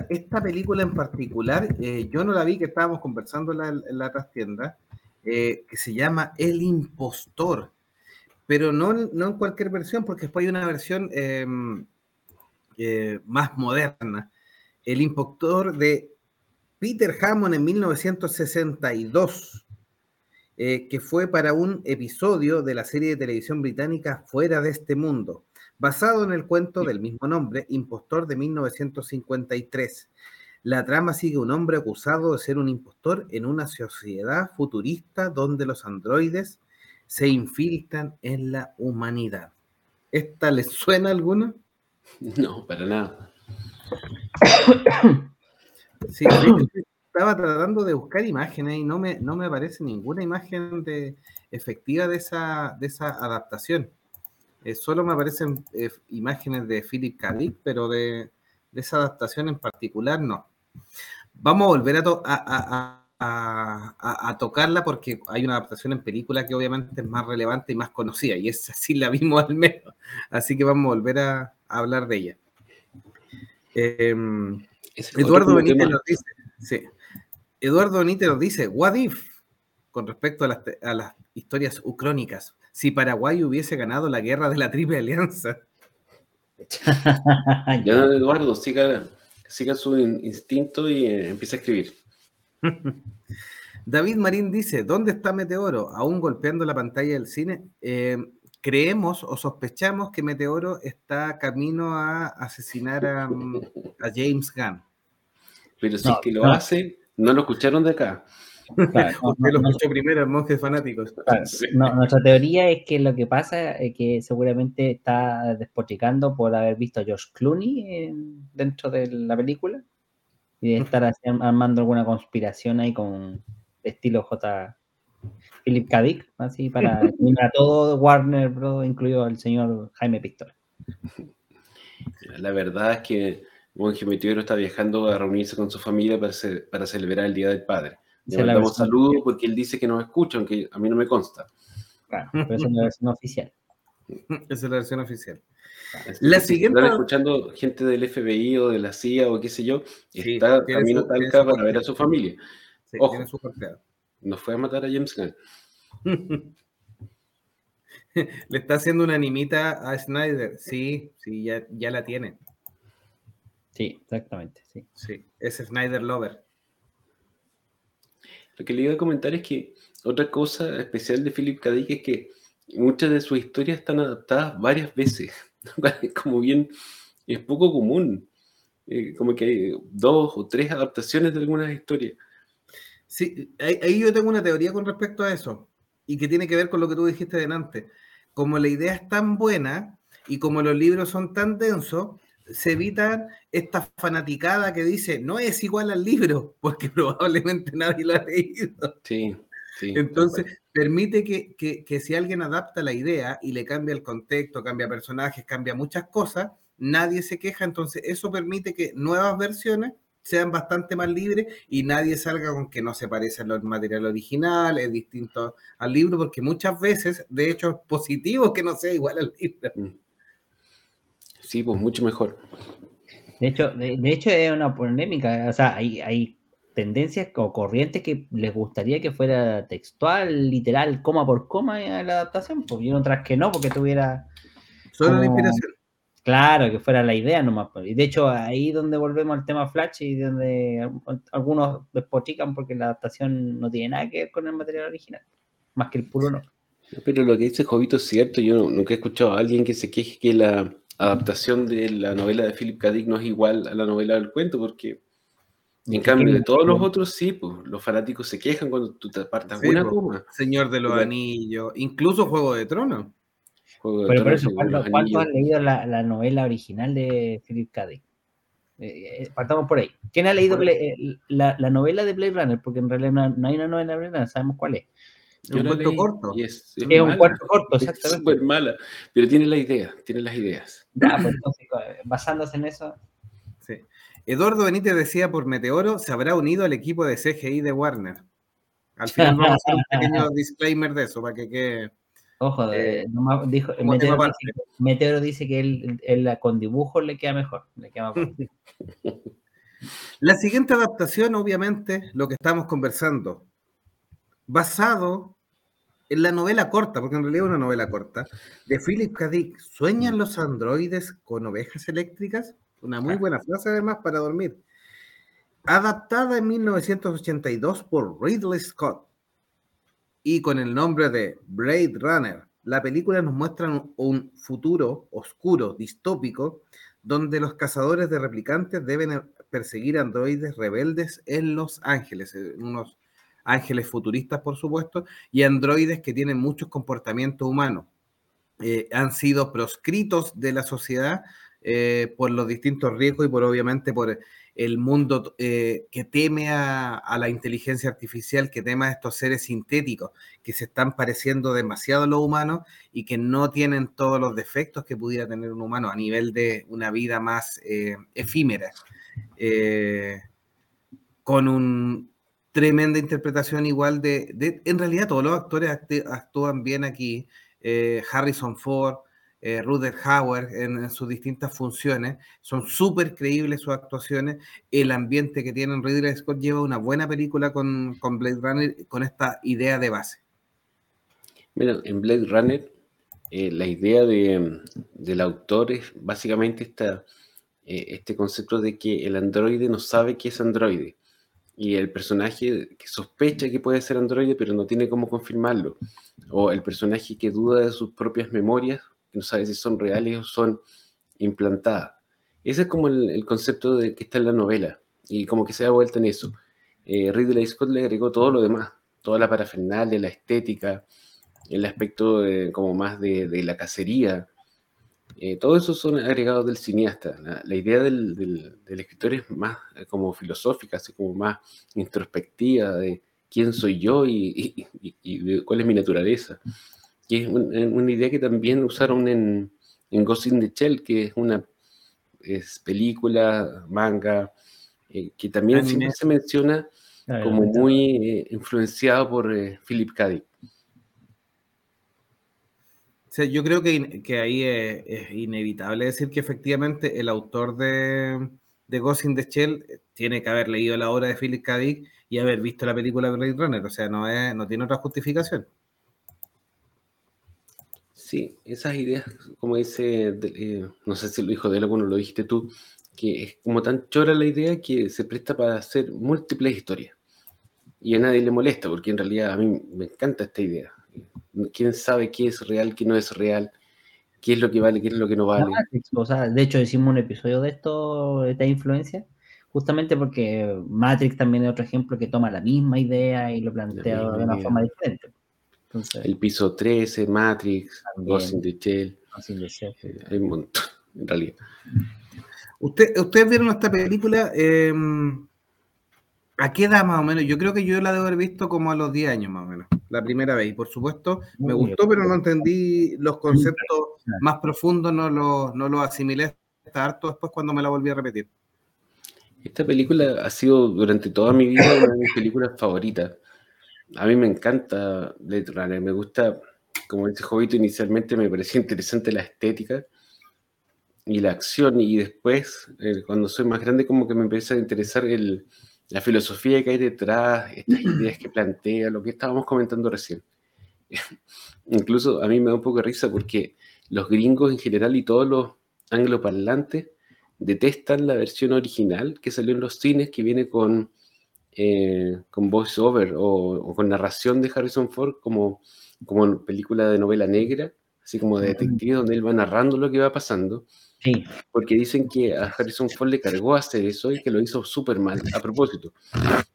Esta, película en particular, eh, yo no la vi, que estábamos conversando en la, trastienda, eh, que se llama El Impostor, pero no, no en cualquier versión, porque después hay una versión em, más moderna. El Impostor de Peter Hammond en 1962, eh, que fue para un episodio de la serie de televisión británica Fuera de este Mundo, basado en el cuento del mismo nombre, Impostor de 1953. La trama sigue un hombre acusado de ser un impostor en una sociedad futurista donde los androides se infiltran en la humanidad. ¿Esta les suena alguna? No, para nada. Sí, estaba tratando de buscar imágenes y no me, no me aparece ninguna imagen de, efectiva de esa, de esa adaptación. Eh, solo me aparecen eh, imágenes de Philip K. pero de, esa adaptación en particular no. Vamos a volver a, a, tocarla porque hay una adaptación en película que obviamente es más relevante y más conocida, y esa sí la vimos al menos. Así que vamos a volver a, hablar de ella. Em, Eduardo Benítez nos dice, sí. Eduardo Benítez nos dice, what if, con respecto a las, historias ucrónicas, si Paraguay hubiese ganado la guerra de la Triple Alianza. ya, Eduardo, siga, siga su instinto y eh, empieza a escribir. David Marín dice, ¿dónde está Meteoro? ¿Aún golpeando la pantalla del cine? Eh, creemos o sospechamos que Meteoro está camino a asesinar a, James Gunn. Pero si es que lo hace, no lo escucharon de acá. Usted lo escuchó primero, monjes fanáticos. nuestra teoría es que lo que pasa es que seguramente está despotricando por haber visto a George Clooney dentro de la película y de estar armando alguna conspiración ahí con estilo J. Philip K. así para a todo Warner Bros., incluido el señor Jaime Pistola. La verdad es que Monje Meteoro está viajando a reunirse con su familia para, para celebrar el Día del Padre. Le mandamos saludos porque él dice que nos escucha, aunque a mí no me consta. Claro, pero esa es la versión oficial. Esa es la versión oficial. la siguiente. Están escuchando gente del FBI o de la CIA o qué sé yo, está camino a Talca para ver a su familia. Sí, Ojo, tiene su no fue a matar a James Gunn. Le está haciendo una animita a Snyder. Sí, sí, ya, ya la tiene. Sí, exactamente. Sí. sí, es Snyder Lover. Lo que le iba a comentar es que otra cosa especial de Philip K. Dick es que muchas de sus historias están adaptadas varias veces. como bien, es poco común. Eh, como que hay dos o tres adaptaciones de algunas historias. Sí, ahí, yo tengo una teoría con respecto a eso y que tiene que ver con lo que tú dijiste delante. Como la idea es tan buena y como los libros son tan densos, se evitan esta fanaticada que dice no es igual al libro, porque probablemente nadie lo ha leído. Sí, sí. Entonces, permite que, que, que, si alguien adapta la idea y le cambia el contexto, cambia personajes, cambia muchas cosas, nadie se queja. Entonces, eso permite que nuevas versiones sean bastante más libres y nadie salga con que no se parece al material original, es distinto al libro, porque muchas veces, de hecho, es positivo que no sea igual al libro. Mm. Sí, pues mucho mejor. De hecho, de, hecho es una polémica, o sea, hay, hay tendencias o corrientes que les gustaría que fuera textual, literal, coma por coma la adaptación, pues y otras que no, porque tuviera... Solo la inspiración. Claro, que fuera la idea nomás. Pues. Y de hecho, ahí donde volvemos al tema Flash y donde algunos despochican porque la adaptación no tiene nada que ver con el material original, más que el puro no. Pero lo que dice Jovito es cierto, yo nunca he escuchado a alguien que se queje que la adaptación de la novela de Philip K. Dick no es igual a la novela del cuento, porque en cambio de todos los otros sí, pues los fanáticos se quejan cuando tú te apartas una pues, Señor de los Anillos, incluso Juego de Tronos. Pero por eso, ¿cuántos han leído la, novela original de Philip K. Dick? Eh, eh, partamos por ahí. ¿Quién ha leído eh, la, novela de Blade Runner? Porque en realidad no, hay una novela de Blade Runner, sabemos cuál es. Es un cuento corto. Es, un cuento corto, exactamente. Es súper mala, pero tiene la idea, tiene las ideas. Ya, pues entonces, basándose en eso. Sí. Eduardo Benítez decía por Meteoro, se habrá unido al equipo de CGI de Warner. Al final vamos a hacer un pequeño disclaimer de eso para que quede. Ojo, eh, dijo, Meteoro, dice, que él, con dibujos le queda mejor. La siguiente adaptación, obviamente, lo que estamos conversando, basado en la novela corta, porque en realidad es una novela corta, de Philip K. Dick, ¿sueñan los androides con ovejas eléctricas? Una muy buena frase además para dormir. Adaptada en 1982 por Ridley Scott y con el nombre de Blade Runner. La película nos muestra un futuro oscuro, distópico, donde los cazadores de replicantes deben perseguir androides rebeldes en Los Ángeles, unos ángeles futuristas, por supuesto, y androides que tienen muchos comportamientos humanos. Eh, han sido proscritos de la sociedad eh, por los distintos riesgos y por obviamente por el mundo eh, que teme a, la inteligencia artificial, que teme a estos seres sintéticos que se están pareciendo demasiado a los humanos y que no tienen todos los defectos que pudiera tener un humano a nivel de una vida más efímera. Con una tremenda interpretación igual de, en realidad todos los actores actúan bien aquí. Harrison Ford, eh, Ruther en, sus distintas funciones. Son súper creíbles sus actuaciones. El ambiente que tienen Ridley Scott lleva una buena película con, con Blade Runner con esta idea de base. Mira, en Blade Runner, eh, la idea de, del autor es básicamente esta, eh, este concepto de que el androide no sabe que es androide. Y el personaje que sospecha que puede ser androide, pero no tiene cómo confirmarlo. O el personaje que duda de sus propias memorias no sabe si son reales o son implantadas. Ese es como el, concepto de que está en la novela y como que se da vuelta en eso. Eh, Ridley Scott le agregó todo lo demás, toda la parafernalia, la estética, el aspecto como más de, la cacería. Eh, todo eso son agregados del cineasta. La, idea del, escritor es más eh, como filosófica, así como más introspectiva de quién soy yo y, y cuál es mi naturaleza que es una idea que también usaron en, en Ghost in the Shell, que es una es película, manga, eh, que también se menciona como muy eh, influenciado por Philip K. Dick. Yo creo que, que ahí es, inevitable decir que efectivamente el autor de, de Ghost the Shell tiene que haber leído la obra de Philip K. Y haber visto la película Blade Runner, o sea, no, es, no tiene otra justificación. Sí, esas ideas, como dice, eh, no sé si lo dijo de él o lo dijiste tú, que es como tan chora la idea que se presta para hacer múltiples historias. Y a nadie le molesta, porque en realidad a mí me encanta esta idea. ¿Quién sabe qué es real, qué no es real? ¿Qué es lo que vale, qué es lo que no vale? O sea, de hecho, hicimos un episodio de esto, de esta influencia, justamente porque Matrix también es otro ejemplo que toma la misma idea y lo plantea de una forma diferente el piso 13, Matrix, Ghost in the Shell. Eh, hay un montón, en realidad. Usted, ¿Ustedes vieron esta película? Em, ¿A qué edad más o menos? Yo creo que yo la debo haber visto como a los 10 años más o menos, la primera vez. Y por supuesto, me gustó, pero no entendí los conceptos más profundos, no los no lo asimilé hasta harto después cuando me la volví a repetir. Esta película ha sido durante toda mi vida una de mis películas favoritas a mí me encanta Blade Runner, me gusta, como dice Jovito, inicialmente me parecía interesante la estética y la acción, y después, eh, cuando soy más grande, como que me empieza a interesar el, la filosofía que hay detrás, estas ideas que plantea, lo que estábamos comentando recién. Incluso a mí me da un poco de risa porque los gringos en general y todos los angloparlantes detestan la versión original que salió en los cines, que viene con eh, con voiceover o, con narración de Harrison Ford como, como película de novela negra, así como de detective, donde él va narrando lo que va pasando. Sí. Porque dicen que a Harrison Ford le cargó hacer eso y que lo hizo súper mal, a propósito.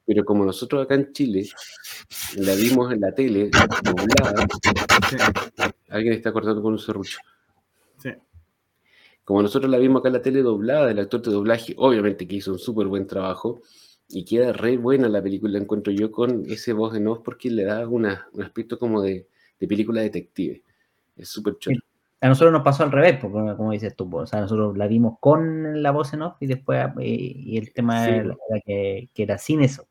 Pero como nosotros acá en Chile la vimos en la tele doblada, alguien está cortando con un serrucho. Sí. Como nosotros la vimos acá en la tele doblada, el actor de doblaje, obviamente que hizo un súper buen trabajo, y queda re buena la película, encuentro yo, con ese voz de voz porque le da un aspecto como de, película detective. Es súper chulo. A nosotros nos pasó al revés, porque, como dices tú, o sea, nosotros la vimos con la voz en off y después eh, y el tema era, que, era sin eso.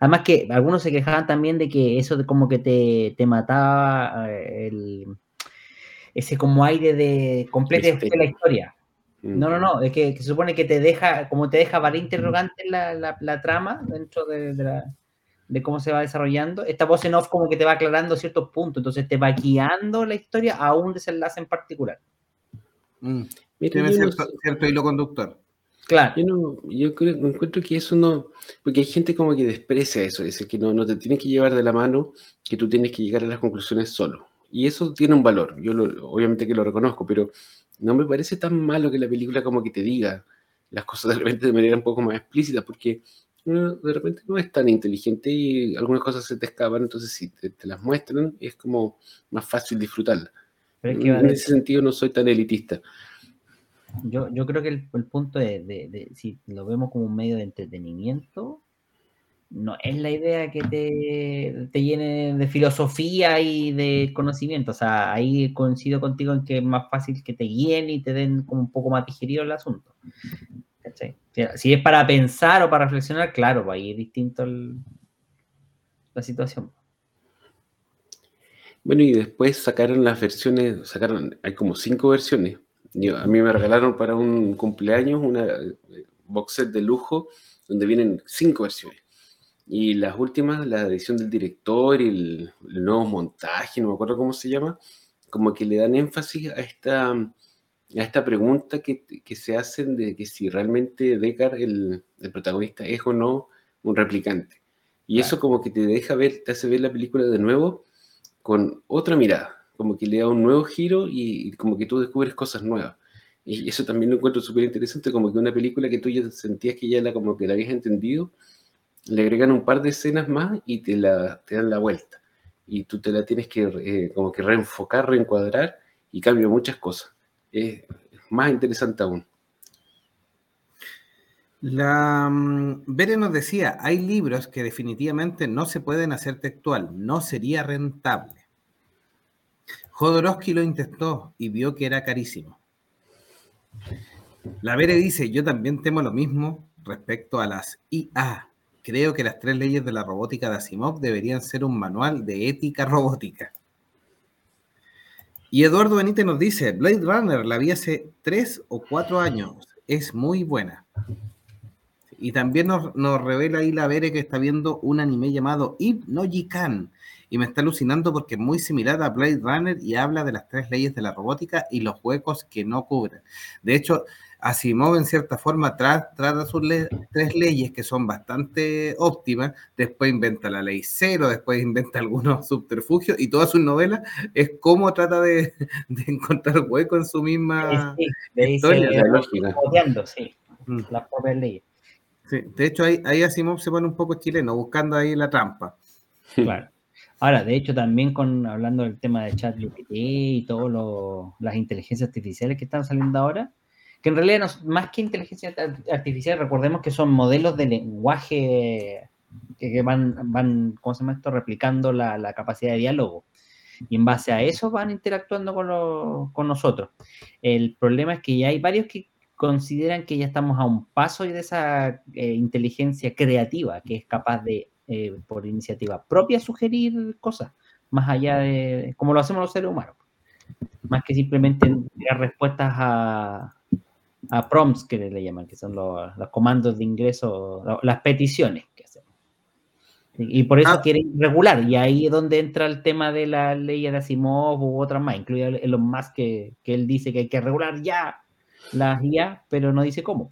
Además que algunos se quejaban también de que eso de como que te, te mataba eh, el, ese como aire de completa la historia. No, no, no, es que, se supone que te deja, como te deja varias interrogantes la, la, trama dentro de, de, cómo se va desarrollando, esta voz en off como que te va aclarando ciertos puntos, entonces te va guiando la historia a un desenlace en particular. Mm. Tiene cierto, hilo conductor. Claro. Yo, yo creo, encuentro que eso no, porque hay gente como que desprecia eso, dice que no, no te tienes que llevar de la mano, que tú tienes que llegar a las conclusiones solo. Y eso tiene un valor, yo obviamente que lo reconozco, pero no me parece tan malo que la película como que te diga las cosas de repente de manera un poco más explícita, porque uno de repente no es tan inteligente y algunas cosas se te escapan, entonces si te, las muestran es como más fácil disfrutarla. en ese sentido no soy tan elitista. Yo, yo creo que el, punto de, de, si lo vemos como un medio de entretenimiento, no es la idea que te, te, llene de filosofía y de conocimiento. O sea, ahí coincido contigo en que es más fácil que te guíen y te den como un poco más digerido el asunto. Si es para pensar o para reflexionar, claro, pues ahí es distinto la situación. Bueno, y después sacaron las versiones, sacaron, hay como cinco versiones. a mí me regalaron para un cumpleaños una eh, box set de lujo donde vienen cinco versiones. Y las últimas, la edición del director y el, nuevo montaje, no me acuerdo cómo se llama, como que le dan énfasis a esta, a esta pregunta que, que se hacen de que si realmente Deckard, el, el, protagonista, es o no un replicante. Y eso como que te deja ver, te hace ver la película de nuevo con otra mirada, como que le da un nuevo giro y, como que tú descubres cosas nuevas. Y eso también lo encuentro súper interesante, como que una película que tú ya sentías que ya la, como que la habías entendido, le agregan un par de escenas más y te, la, te dan la vuelta. Y tú te la tienes que eh, como que reenfocar, reencuadrar y cambia muchas cosas. Es más interesante aún. La um, Bere nos decía, hay libros que definitivamente no se pueden hacer textual, no sería rentable. Jodorowsky lo intentó y vio que era carísimo. La Vere dice, yo también temo lo mismo respecto a las IA. Creo que las tres leyes de la robótica de Asimov deberían ser un manual de ética robótica. Y Eduardo Benítez nos dice, Blade Runner la vi hace tres o cuatro años, es muy buena. Y también nos, revela ahí la Vere que está viendo un anime llamado Ib no Jikan. Y me está alucinando porque es muy similar a Blade Runner y habla de las tres leyes de la robótica y los huecos que no cubren. De hecho, Asimov en cierta forma trata sus tres leyes que son bastante óptimas, después inventa la ley cero, después inventa algunos subterfugios y todas sus novelas es cómo trata de, encontrar hueco en su misma historia. sí, mm. las propias leyes. Sí, de hecho ahí, ahí Asimov se pone un poco chileno, buscando ahí la trampa. Claro. Ahora, de hecho, también con hablando del tema de ChatGPT y todas las inteligencias artificiales que están saliendo ahora, que en realidad más que inteligencia artificial, recordemos que son modelos de lenguaje que van, van ¿cómo se llama esto?, replicando la, capacidad de diálogo. Y en base a eso van interactuando con, con nosotros. El problema es que ya hay varios que consideran que ya estamos a un paso de esa eh, inteligencia creativa que es capaz de, eh, por iniciativa propia, sugerir cosas, más allá de, como lo hacemos los seres humanos. Más que simplemente dar respuestas a, a prompts que le llaman, que son los, comandos de ingreso, las peticiones que hacemos. Y por eso ah. quieren regular, y ahí es donde entra el tema de la ley de Asimov u otras más, incluido los más que, que él dice que hay que regular ya las IA, pero no dice cómo.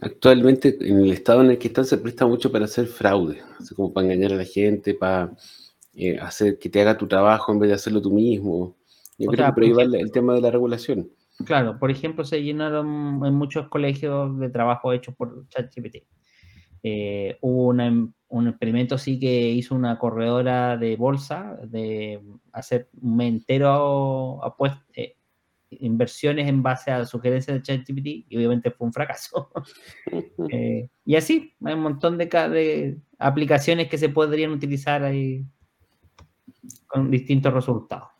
Actualmente, en el estado en el que están, se presta mucho para hacer fraude, como para engañar a la gente, para eh, hacer que te haga tu trabajo en vez de hacerlo tú mismo. Yo creo que por el tema de la regulación. Claro, por ejemplo, se llenaron en muchos colegios de trabajo hechos por ChatGPT. Eh, hubo un experimento sí que hizo una corredora de bolsa de hacer un entero eh, inversiones en base a sugerencias de ChatGPT y obviamente fue un fracaso. Eh, y así, hay un montón de, de, aplicaciones que se podrían utilizar ahí con distintos resultados.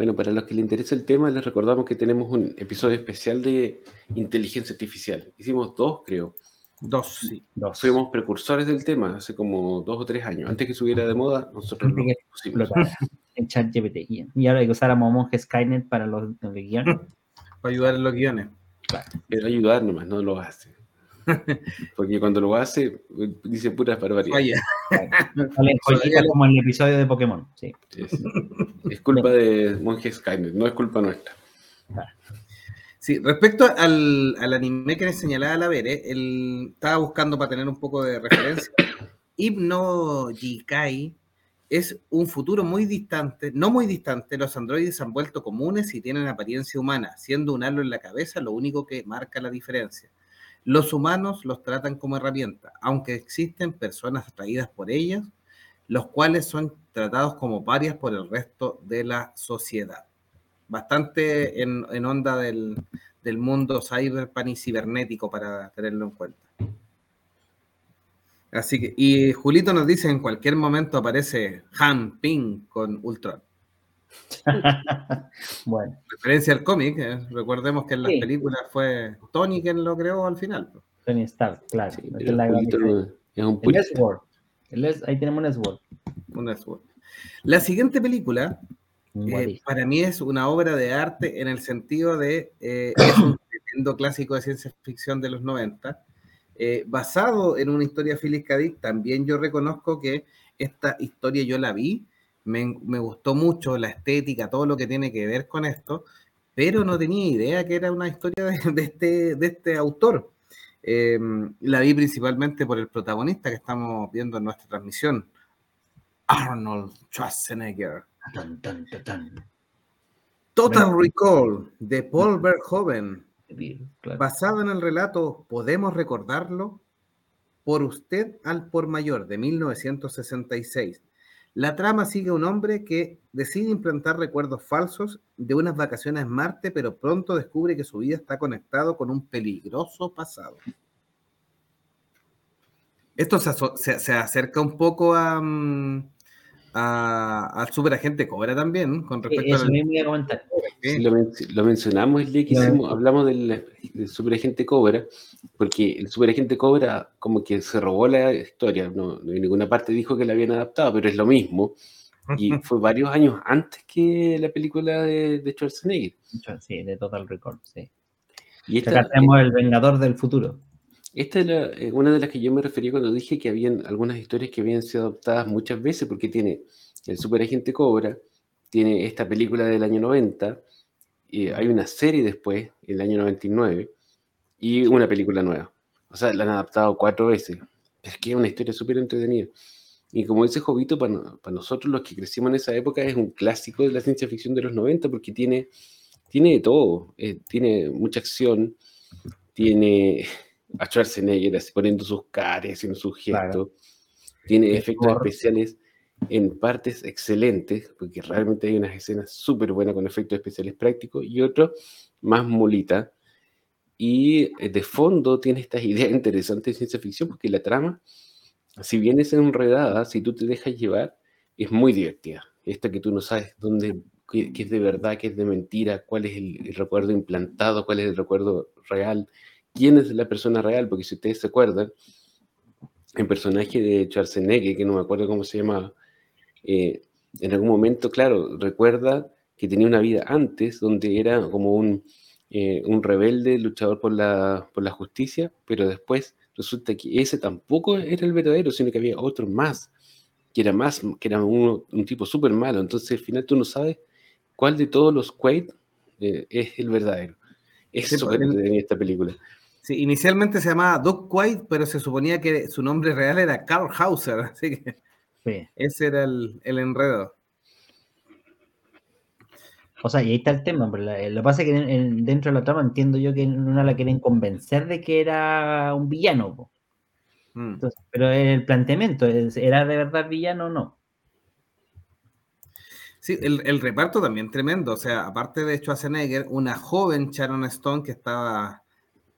Bueno, para los que les interesa el tema, les recordamos que tenemos un episodio especial de inteligencia artificial. Hicimos dos, creo. Dos, sí. Dos. Fuimos precursores del tema hace como dos o tres años. Antes que subiera de moda, nosotros lo pusimos. En ChatGPT. Y ahora hay que usar a Monje Skynet para los, guiones. Para ayudar en los guiones. Claro. Pero ayudar nomás, no lo hace. Porque cuando lo hace, dice puras barbaridades. como en el episodio de Pokémon. Sí. Es culpa de Monje Skynet, no es culpa nuestra. Sí, respecto al, anime que le señalaba la Vere, él estaba buscando para tener un poco de referencia. Hypno Jikai es un futuro muy distante, no muy distante, los androides han vuelto comunes y tienen apariencia humana, siendo un halo en la cabeza lo único que marca la diferencia. Los humanos los tratan como herramienta, aunque existen personas atraídas por ellas, los cuales son tratados como parias por el resto de la sociedad. Bastante en, onda del, mundo cyberpunk y cibernético para tenerlo en cuenta. Así que, y Julito nos dice, en cualquier momento aparece Han Ping con Ultron. bueno. Referencia al cómic, eh, recordemos que en las películas fue Tony quien lo creó al final. Tony Stark, claro. es, la es un el ahí tenemos un S-Word. Un S-Word. La siguiente película, eh, para mí es una obra de arte en el sentido de, eh, es un tremendo clásico de ciencia ficción de los 90, basado en una historia de Phyllis K. También yo reconozco que esta historia yo la vi, me, gustó mucho la estética, todo lo que tiene que ver con esto, pero no tenía idea que era una historia de, este, de este autor. Em, la vi principalmente por el protagonista que estamos viendo en nuestra transmisión, Arnold Schwarzenegger. Total Recall de Paul Verhoeven, basado en el relato ¿Podemos recordarlo? Por usted al por mayor de 1966 la trama sigue a un hombre que decide implantar recuerdos falsos de unas vacaciones en Marte, pero pronto descubre que su vida está conectado con un peligroso pasado. Esto se, acerca un poco a, mm, al superagente Cobra también, con respecto a... lo, mencionamos el día que hicimos, hablamos del, superagente Cobra, porque el superagente Cobra como que se robó la historia, no, en ninguna parte dijo que la habían adaptado, pero es lo mismo. Y fue varios años antes que la película de, de Schwarzenegger. Sí, de Total Record, sí. Y esta, Acá tenemos El Vengador del Futuro. Esta es una de las que yo me refería cuando dije que habían algunas historias que habían sido adaptadas muchas veces, porque tiene el Superagente Cobra, tiene esta película del año 90, y hay una serie después, en el año 99, y una película nueva. O sea, la han adaptado cuatro veces. Es que es una historia súper entretenida. Y como dice Jovito, para, para, nosotros los que crecimos en esa época es un clásico de la ciencia ficción de los 90 porque tiene, tiene de todo. Eh, tiene mucha acción, tiene a Schwarzenegger así, poniendo sus caras, haciendo sus gestos. Tiene efectos especiales en partes excelentes, porque realmente hay unas escenas súper buenas con efectos especiales prácticos y otro más molita. Y eh, de fondo tiene estas ideas interesantes de ciencia ficción, porque la trama, si bien es enredada, si tú te dejas llevar, es muy divertida. Esta que tú no sabes dónde, qué, es de verdad, qué es de mentira, cuál es el, recuerdo implantado, cuál es el recuerdo real, quién es la persona real, porque si ustedes se acuerdan, el personaje de Schwarzenegger, que no me acuerdo cómo se llamaba, eh, en algún momento, claro, recuerda que tenía una vida antes donde era como un, eh, un rebelde luchador por la, por la justicia, pero después resulta que ese tampoco era el verdadero, sino que había otro más, que era más, que era un, un tipo súper malo. Entonces al final tú no sabes cuál de todos los Quaid eh, es el verdadero. Es súper pues, entretenida esta película. Sí, inicialmente se llamaba Doug Quaid, pero se suponía que su nombre real era Carl Hauser, así que ese era el, enredo. O sea, y ahí está el tema. Pero lo que pasa es que dentro de la trama entiendo yo que no la quieren convencer de que era un villano. Mm. pero el planteamiento, ¿era de verdad villano o no? Sí, el, el, reparto también tremendo. O sea, aparte de Schwarzenegger, una joven Sharon Stone que estaba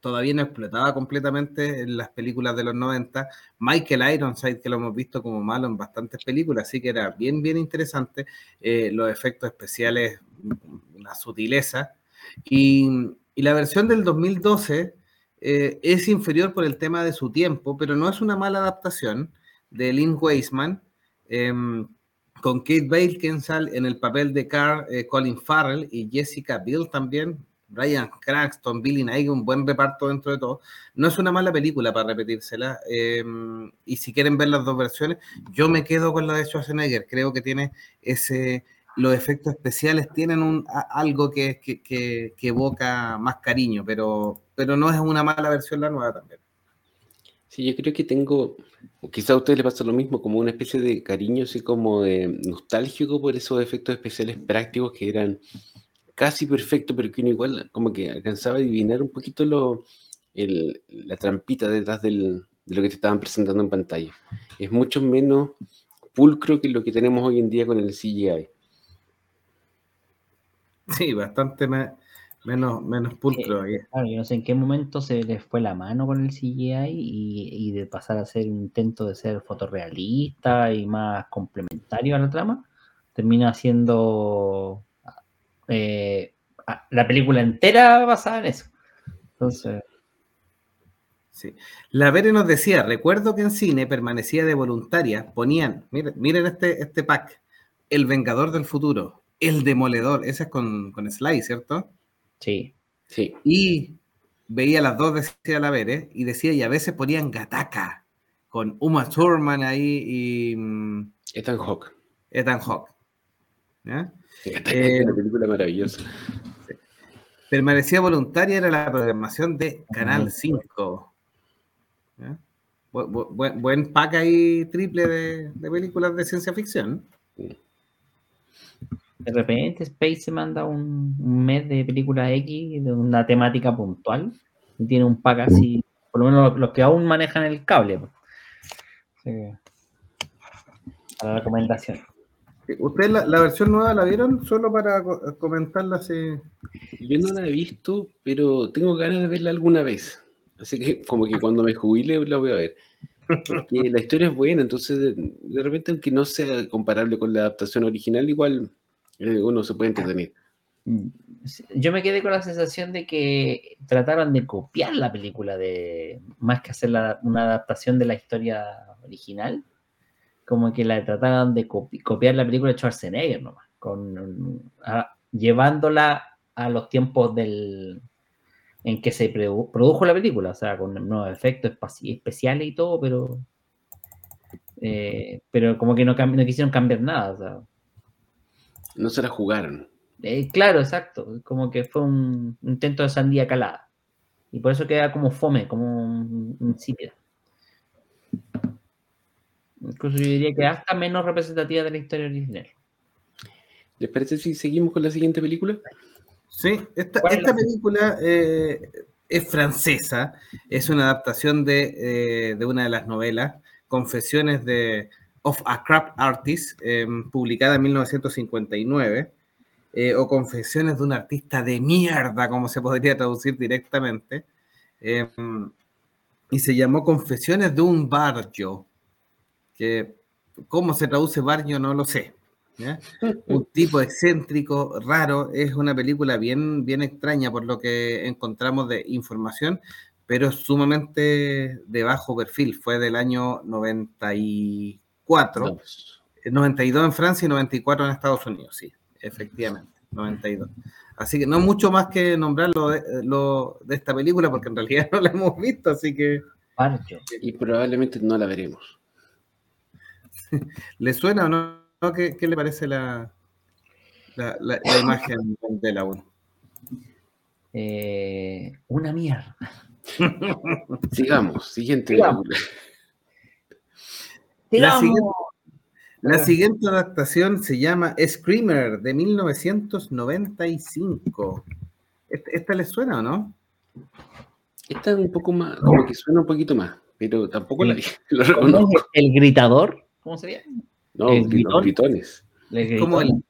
todavía no explotaba completamente en las películas de los 90. Michael Ironside, que lo hemos visto como malo en bastantes películas, así que era bien, bien interesante. Eh, los efectos especiales, la sutileza. Y, la versión del 2012 eh, es inferior por el tema de su tiempo, pero no es una mala adaptación de Lynn Weisman. Em, con Kate Beckinsale en el papel de Carl, eh, Colin Farrell y Jessica Biel también, Brian Cranston, Billy Nighy, un buen reparto dentro de todo. No es una mala película para repetírsela. Em, y si quieren ver las dos versiones, yo me quedo con la de Schwarzenegger. Creo que tiene ese. Los efectos especiales tienen un, algo que, que, evoca más cariño, pero, pero no es una mala versión la nueva también. Sí, yo creo que tengo, quizá a ustedes les pasa lo mismo, como una especie de cariño, así como de nostálgico por esos efectos especiales prácticos que eran casi perfecto, pero que uno igual como que alcanzaba a adivinar un poquito lo, la trampita detrás del, de lo que te estaban presentando en pantalla. Es mucho menos pulcro que lo que tenemos hoy en día con el CGI. Sí, bastante menos, menos pulcro. claro, yo no sé en qué momento se les fue la mano con el CGI y, y de pasar a ser un intento de ser fotorrealista y más complementario a la trama, termina siendo eh, la película entera basada en eso. Entonces. Sí. La Vere nos decía, recuerdo que en cine permanecía de voluntaria, ponían, miren, miren este, este pack, El Vengador del Futuro, El Demoledor, ese es con, con Sly, ¿cierto? Sí. Sí. Y veía las dos, decía la Vere, y decía, y a veces ponían Gataka, con Uma Thurman ahí y... Mm, Ethan Hawke. Ethan Hawke. ¿Ya? Eh, una película maravillosa. Permanecía voluntaria era la programación de Canal 5. buen pack ahí triple de, películas de ciencia ficción. De repente Space se manda un, mes de películas X de una temática puntual y tiene un pack así, por lo menos los, que aún manejan el cable. Pues. la recomendación. ¿Ustedes la, versión nueva la vieron solo para comentarla así? Yo no la he visto, pero tengo ganas de verla alguna vez. Así que como que cuando me jubile la voy a ver. Porque la historia es buena, entonces de, repente, aunque no sea comparable con la adaptación original, igual eh, uno se puede entretener. Yo me quedé con la sensación de que trataron de copiar la película, de más que hacer una adaptación de la historia original, como que la trataron de copiar la película de Schwarzenegger nomás, con, llevándola a los tiempos del, en que se produjo la película, o sea, con nuevos efectos especiales y todo, pero eh, pero como que no, no, quisieron cambiar nada. O sea. No se la jugaron. Eh, claro, exacto. Como que fue un intento de sandía calada. Y por eso queda como fome, como un insípida. Incluso yo diría que hasta menos representativa de la historia original. ¿Les parece si seguimos con la siguiente película? Sí, esta, película eh, es francesa, es una adaptación de, eh, una de las novelas, Confesiones de of a Crap Artist, em, publicada en 1959, eh, o Confesiones de un artista de mierda, como se podría traducir directamente, y se llamó Confesiones de un barrio, que cómo se traduce barrio no lo sé. Un tipo excéntrico, raro, es una película bien, bien extraña por lo que encontramos de información, pero sumamente de bajo perfil. Fue del año 94, 92 en Francia y 94 en Estados Unidos, sí, efectivamente, 92. Así que no mucho más que nombrarlo de, lo, de esta película, porque en realidad no la hemos visto, así que... Y probablemente no la veremos. ¿Le suena o no? ¿Qué, le parece la, la, imagen de la 1? Eh, una mierda. Sigamos, siguiente. La siguiente, la siguiente adaptación se llama Screamer de 1995. ¿Esta, le suena o no? Esta es un poco más, como que suena un poquito más, pero tampoco la, lo reconozco. ¿El gritador? ¿Cómo sería? No, ¿El los gritones. ¿El Como el,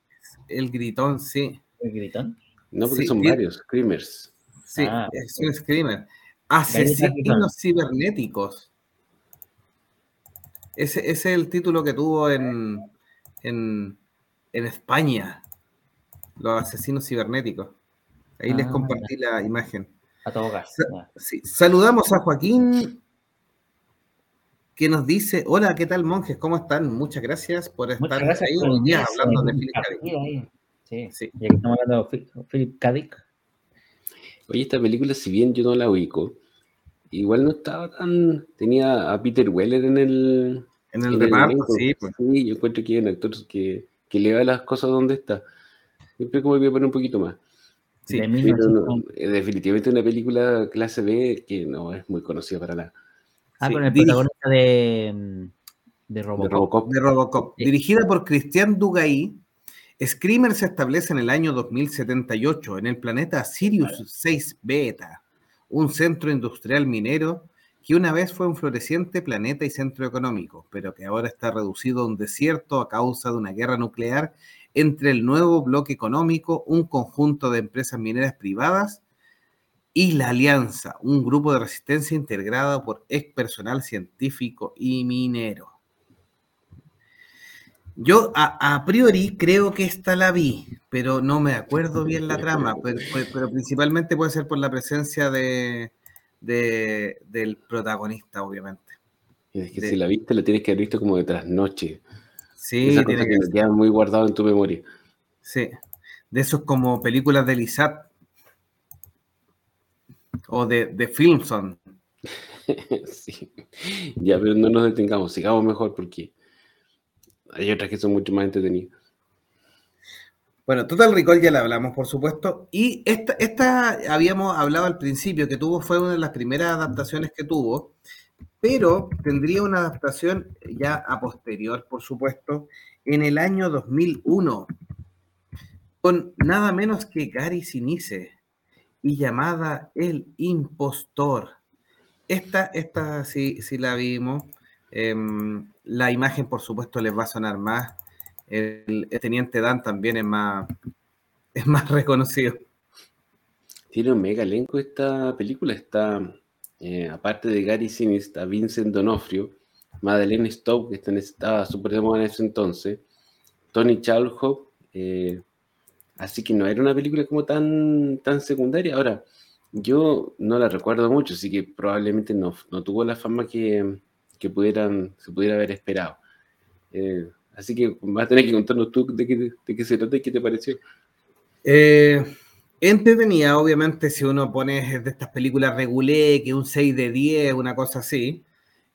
el, gritón, sí. ¿El gritón? No, porque son varios, screamers. Sí, ah, es un screamer. Asesinos cibernéticos. Ese, es el título que tuvo en, en, en España. Los asesinos cibernéticos. Ahí les ah, compartí la imagen. A todo gas. Sí. Saludamos a Joaquín que nos dice, hola, ¿qué tal monjes? ¿Cómo están? Muchas gracias por estar ahí hoy día hablando de Philip K. Sí, sí. Ya que estamos hablando de Philip K. Oye, esta película, si bien yo no la ubico, igual no estaba tan... Tenía a Peter Weller en el... En el reparto, sí. Pues. Sí, yo encuentro que es un actor que, que le da las cosas donde está. Siempre como que poner un poquito más. Sí, definitivamente una película clase B que no es muy conocida para nada. Ah, con el protagonista de, de Robocop. De Robocop. Dirigida por Christian Dugai, Screamer se establece en el año 2078 en el planeta Sirius 6 Beta, un centro industrial minero que una vez fue un floreciente planeta y centro económico, pero que ahora está reducido a un desierto a causa de una guerra nuclear entre el nuevo bloque económico, un conjunto de empresas mineras privadas y la Alianza, un grupo de resistencia integrado por ex personal científico y minero. Yo a, priori creo que esta la vi, pero no me acuerdo bien la trama, pero, principalmente puede ser por la presencia de, del protagonista, obviamente. Es que si la viste, la tienes que haber visto como de trasnoche. Sí, tiene que, quedar muy guardado en tu memoria. Sí, de esos como películas de Lizat, o de, de Filmson. sí. Ya, pero no nos detengamos, sigamos mejor porque hay otras que son mucho más entretenidas. Bueno, Total Recall ya la hablamos, por supuesto. Y esta, esta habíamos hablado al principio, que tuvo, fue una de las primeras adaptaciones que tuvo, pero tendría una adaptación ya a posterior, por supuesto, en el año 2001, con nada menos que Gary Sinise y llamada El Impostor. Esta, esta sí, sí la vimos. Em, la imagen, por supuesto, les va a sonar más. El, Teniente Dan también es más, es más reconocido. Tiene un mega elenco esta película. Está, eh, aparte de Gary Sinise, está Vincent Donofrio, Madeleine Stowe, que estaba súper de moda en ese entonces, Tony Chalhope, eh, así que no era una película como tan, tan secundaria. Ahora, yo no la recuerdo mucho, así que probablemente no, no tuvo la fama que, que pudieran, se pudiera haber esperado. Eh, así que vas a tener que contarnos tú de qué, de qué se trata y qué te pareció. Eh, entretenida, obviamente, si uno pone de estas películas regulé, que un 6 de 10, una cosa así,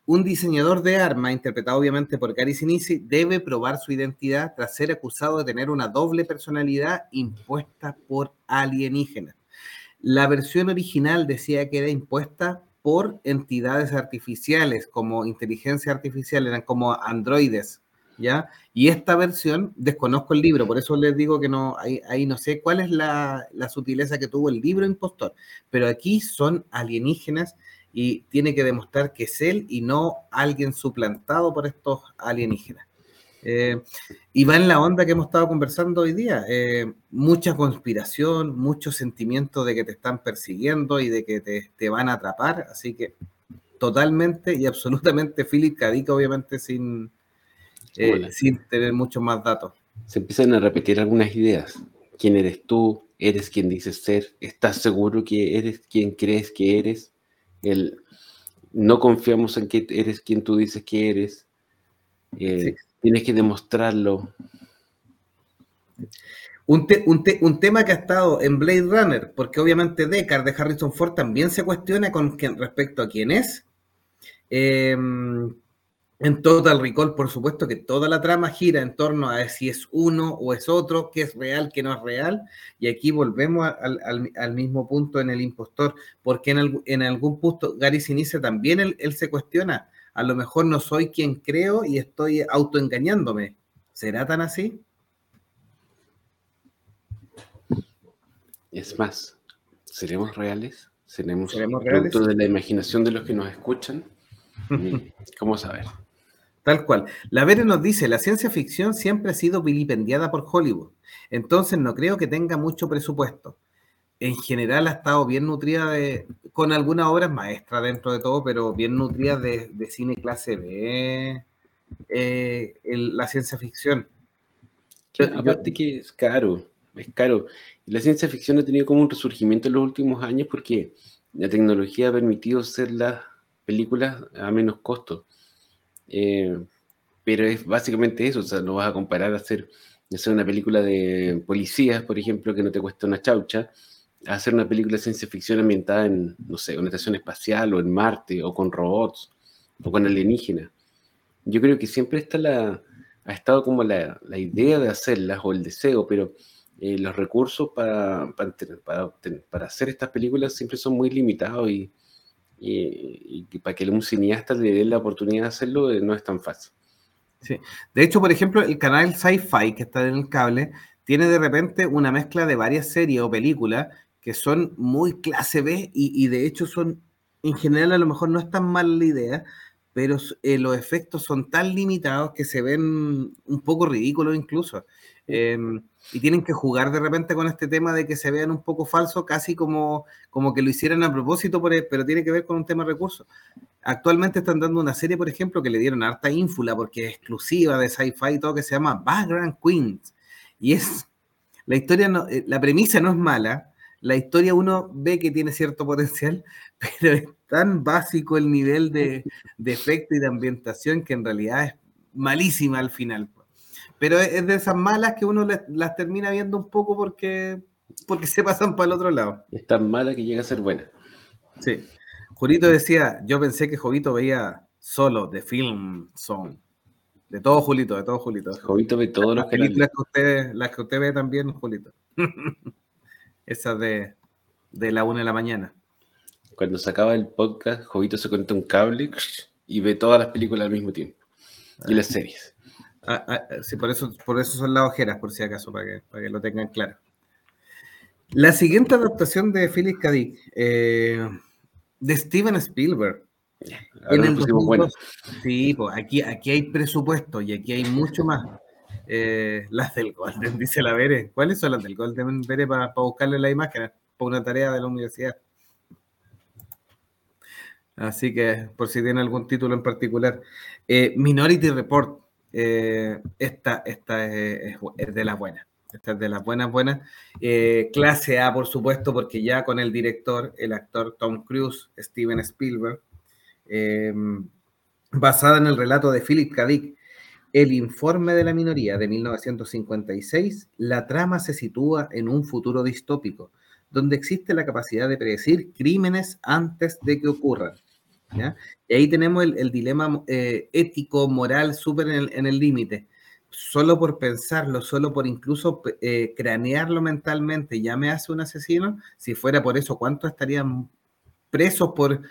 un diseñador de armas, interpretado obviamente por Gary Sinise, debe probar su identidad tras ser acusado de tener una doble personalidad impuesta por alienígenas. La versión original decía que era impuesta por entidades artificiales, como inteligencia artificial, eran como androides, ¿ya? Y esta versión, desconozco el libro, por eso les digo que no, ahí, no sé cuál es la sutileza que tuvo el libro impostor, pero aquí son alienígenas y tiene que demostrar que es él y no alguien suplantado por estos alienígenas. Eh, y va en la onda que hemos estado conversando hoy día. Eh, mucha conspiración, mucho sentimiento de que te están persiguiendo y de que te, van a atrapar. Así que totalmente y absolutamente Philip Cadica, obviamente sin, eh, sin tener muchos más datos. Se empiezan a repetir algunas ideas. ¿Quién eres tú? ¿Eres quien dices ser? ¿Estás seguro que eres quien crees que eres? El no confiamos en que eres quien tú dices que eres, eh, tienes que demostrarlo. Un, un, tema que ha estado en Blade Runner, porque obviamente Deckard de Harrison Ford también se cuestiona con respecto a quién es. Eh, en Total Recall, por supuesto que toda la trama gira en torno a si es uno o es otro, qué es real, qué no es real. Y aquí volvemos al, mismo punto en el impostor, porque en, algún punto Gary Sinise también él, se cuestiona, a lo mejor no soy quien creo y estoy autoengañándome. ¿Será tan así? Es más, ¿seremos reales? ¿Seremos, ¿Seremos reales? de la imaginación de los que nos escuchan? ¿Cómo saber? Tal cual. La Vere nos dice, la ciencia ficción siempre ha sido vilipendiada por Hollywood, entonces no creo que tenga mucho presupuesto. En general ha estado bien nutrida de, con algunas obras maestras dentro de todo, pero bien nutrida de, cine clase B, eh, la ciencia ficción. aparte que es caro, es caro. La ciencia ficción ha tenido como un resurgimiento en los últimos años porque la tecnología ha permitido hacer las películas a menos costo. Eh, pero es básicamente eso, o sea, no vas a comparar a hacer, hacer una película de policías, por ejemplo, que no te cuesta una chaucha, a hacer una película de ciencia ficción ambientada en, no sé, una estación espacial o en Marte o con robots o con alienígenas. Yo creo que siempre está la, ha estado como la, la idea de hacerlas o el deseo, pero eh, los recursos para, para, para, para, hacer estas películas siempre son muy limitados y, y, para que un cineasta le dé la oportunidad de hacerlo eh, no es tan fácil. Sí. De hecho, por ejemplo, el canal Sci-Fi que está en el cable tiene de repente una mezcla de varias series o películas que son muy clase B y, de hecho son, en general a lo mejor no es tan mala la idea, pero eh, los efectos son tan limitados que se ven un poco ridículos incluso. Em, y tienen que jugar de repente con este tema de que se vean un poco falsos, casi como, como que lo hicieran a propósito, e, pero tiene que ver con un tema de recursos. Actualmente están dando una serie, por ejemplo, que le dieron harta ínfula porque es exclusiva de sci-fi y todo, que se llama Background Queens. Y es, la historia, no, eh, la premisa no es mala, la historia uno ve que tiene cierto potencial, pero es tan básico el nivel de, de efecto y de ambientación que en realidad es malísima al final. Pero es de esas malas que uno las termina viendo un poco porque, porque se pasan para el otro lado. Es tan mala que llega a ser buena. Sí. Julito decía, yo pensé que Jovito veía solo de Film Zone. De todo Julito, de todo Julito. Jovito ve todos los películas que usted, las que usted ve también, Julito. Esas de, de la una de la mañana. Cuando se acaba el podcast, Jovito se conecta un cable y ve todas las películas al mismo tiempo. Y las series. Ah, ah, sí, por eso, por eso son las ojeras, por si acaso, para que, para que lo tengan claro. La siguiente adaptación de Philip K. Eh, de Steven Spielberg. En el Sí, pues aquí, aquí hay presupuesto y aquí hay mucho más. Eh, las del Golden, dice la Vere. ¿Cuáles son las del Golden, Vere, para, para buscarle la imagen? Para una tarea de la universidad. Así que por si tiene algún título en particular. Eh, Minority Report. Eh, esta esta es, de las buenas. Esta es de las buenas, buenas. Eh, clase A, por supuesto, porque ya con el director, el actor Tom Cruise, Steven Spielberg, basada en el relato de Philip K. Dick, El informe de la minoría de 1956, la trama se sitúa en un futuro distópico, donde existe la capacidad de predecir crímenes antes de que ocurran. Y ahí tenemos el, dilema eh, ético, moral, súper en el límite. Solo por pensarlo, solo por incluso eh, cranearlo mentalmente, ya me hace un asesino. Si fuera por eso, ¿cuántos estarían presos por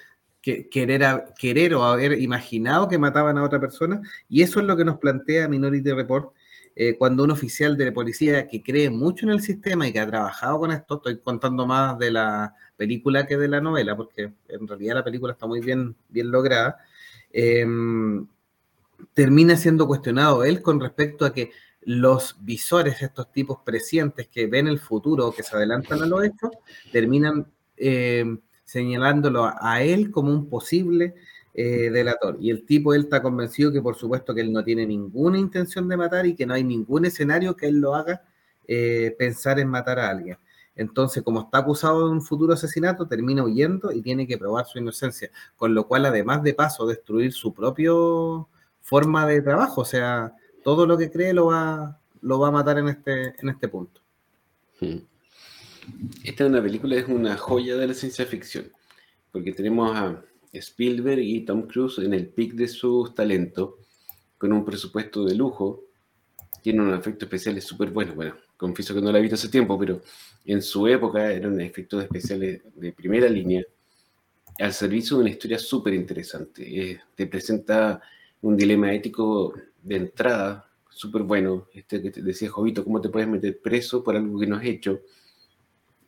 querer, querer o haber imaginado que mataban a otra persona? Y eso es lo que nos plantea Minority Report. Eh, cuando un oficial de policía que cree mucho en el sistema y que ha trabajado con esto, estoy contando más de la película que de la novela, porque en realidad la película está muy bien, bien lograda, em, termina siendo cuestionado él con respecto a que los visores, estos tipos prescientes que ven el futuro o que se adelantan a los hechos, terminan em, señalándolo a, él como un posible eh, delator. Y el tipo, él está convencido que por supuesto que él no tiene ninguna intención de matar y que no hay ningún escenario que él lo haga eh, pensar en matar a alguien. Entonces, como está acusado de un futuro asesinato, termina huyendo y tiene que probar su inocencia, con lo cual, además de paso, destruir su propia forma de trabajo, o sea, todo lo que cree lo va, lo va a matar en este, en este punto. Hmm. Esta es una película, es una joya de la ciencia ficción, porque tenemos a Spielberg y Tom Cruise en el pic de sus talentos, con un presupuesto de lujo, tiene un efecto especiales súper buenos, bueno, confieso que no la he visto hace tiempo, pero en su época eran efectos especiales de primera línea, al servicio de una historia súper interesante. Eh, te presenta un dilema ético de entrada súper bueno. Este que te decía Jovito, ¿cómo te puedes meter preso por algo que no has hecho?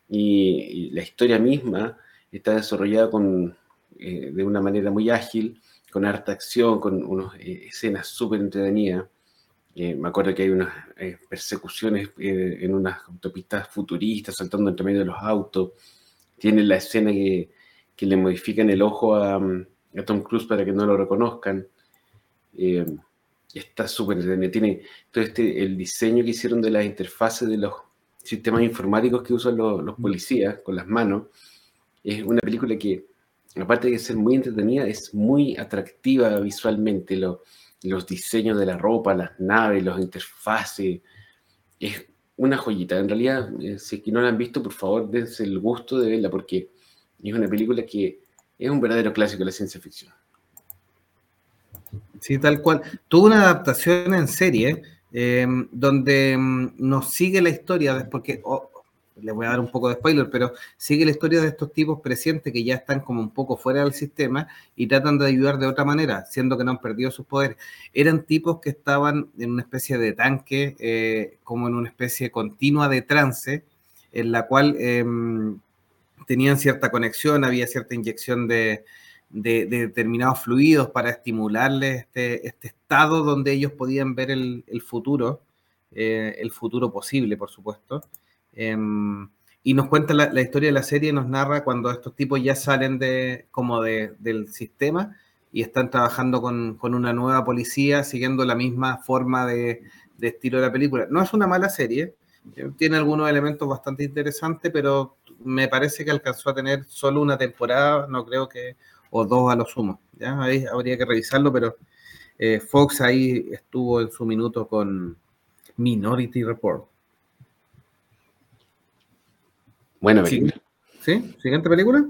Y, la historia misma está desarrollada con, eh, de una manera muy ágil, con harta acción, con unas eh, escenas súper entretenidas. Eh, me acuerdo que hay unas eh, persecuciones eh, en unas autopistas futuristas, saltando entre medio de los autos. Tiene la escena que, que le modifican el ojo a, a, Tom Cruise para que no lo reconozcan. está súper Tiene todo este, el diseño que hicieron de las interfaces de los sistemas informáticos que usan los, los policías con las manos. Es una película que, aparte de ser muy entretenida, es muy atractiva visualmente. Lo, los diseños de la ropa, las naves, los interfaces. Es una joyita. En realidad, eh, si es que no la han visto, por favor, dense el gusto de verla porque es una película que es un verdadero clásico de la ciencia ficción. Sí, tal cual. Tuvo una adaptación en serie eh, donde mm, nos sigue la historia, porque les voy a dar un poco de spoiler, pero sigue la historia de estos tipos presentes que ya están como un poco fuera del sistema y tratan de ayudar de otra manera, siendo que no han perdido sus poderes. Eran tipos que estaban en una especie de tanque, eh, como en una especie continua de trance, en la cual em, tenían cierta conexión, había cierta inyección de, determinados fluidos para estimularles este, este, estado donde ellos podían ver el, futuro, eh, el futuro posible, por supuesto. Em, y nos cuenta la, historia de la serie, nos narra cuando estos tipos ya salen de, como de, del sistema y están trabajando con, con, una nueva policía, siguiendo la misma forma de, de, estilo de la película. No es una mala serie, eh, tiene algunos elementos bastante interesantes, pero me parece que alcanzó a tener solo una temporada, no creo que, o dos a lo sumo. ¿ya? Ahí habría que revisarlo, pero eh, Fox ahí estuvo en su minuto con Minority Report. Buena película. ¿Sí? ¿Siguiente película?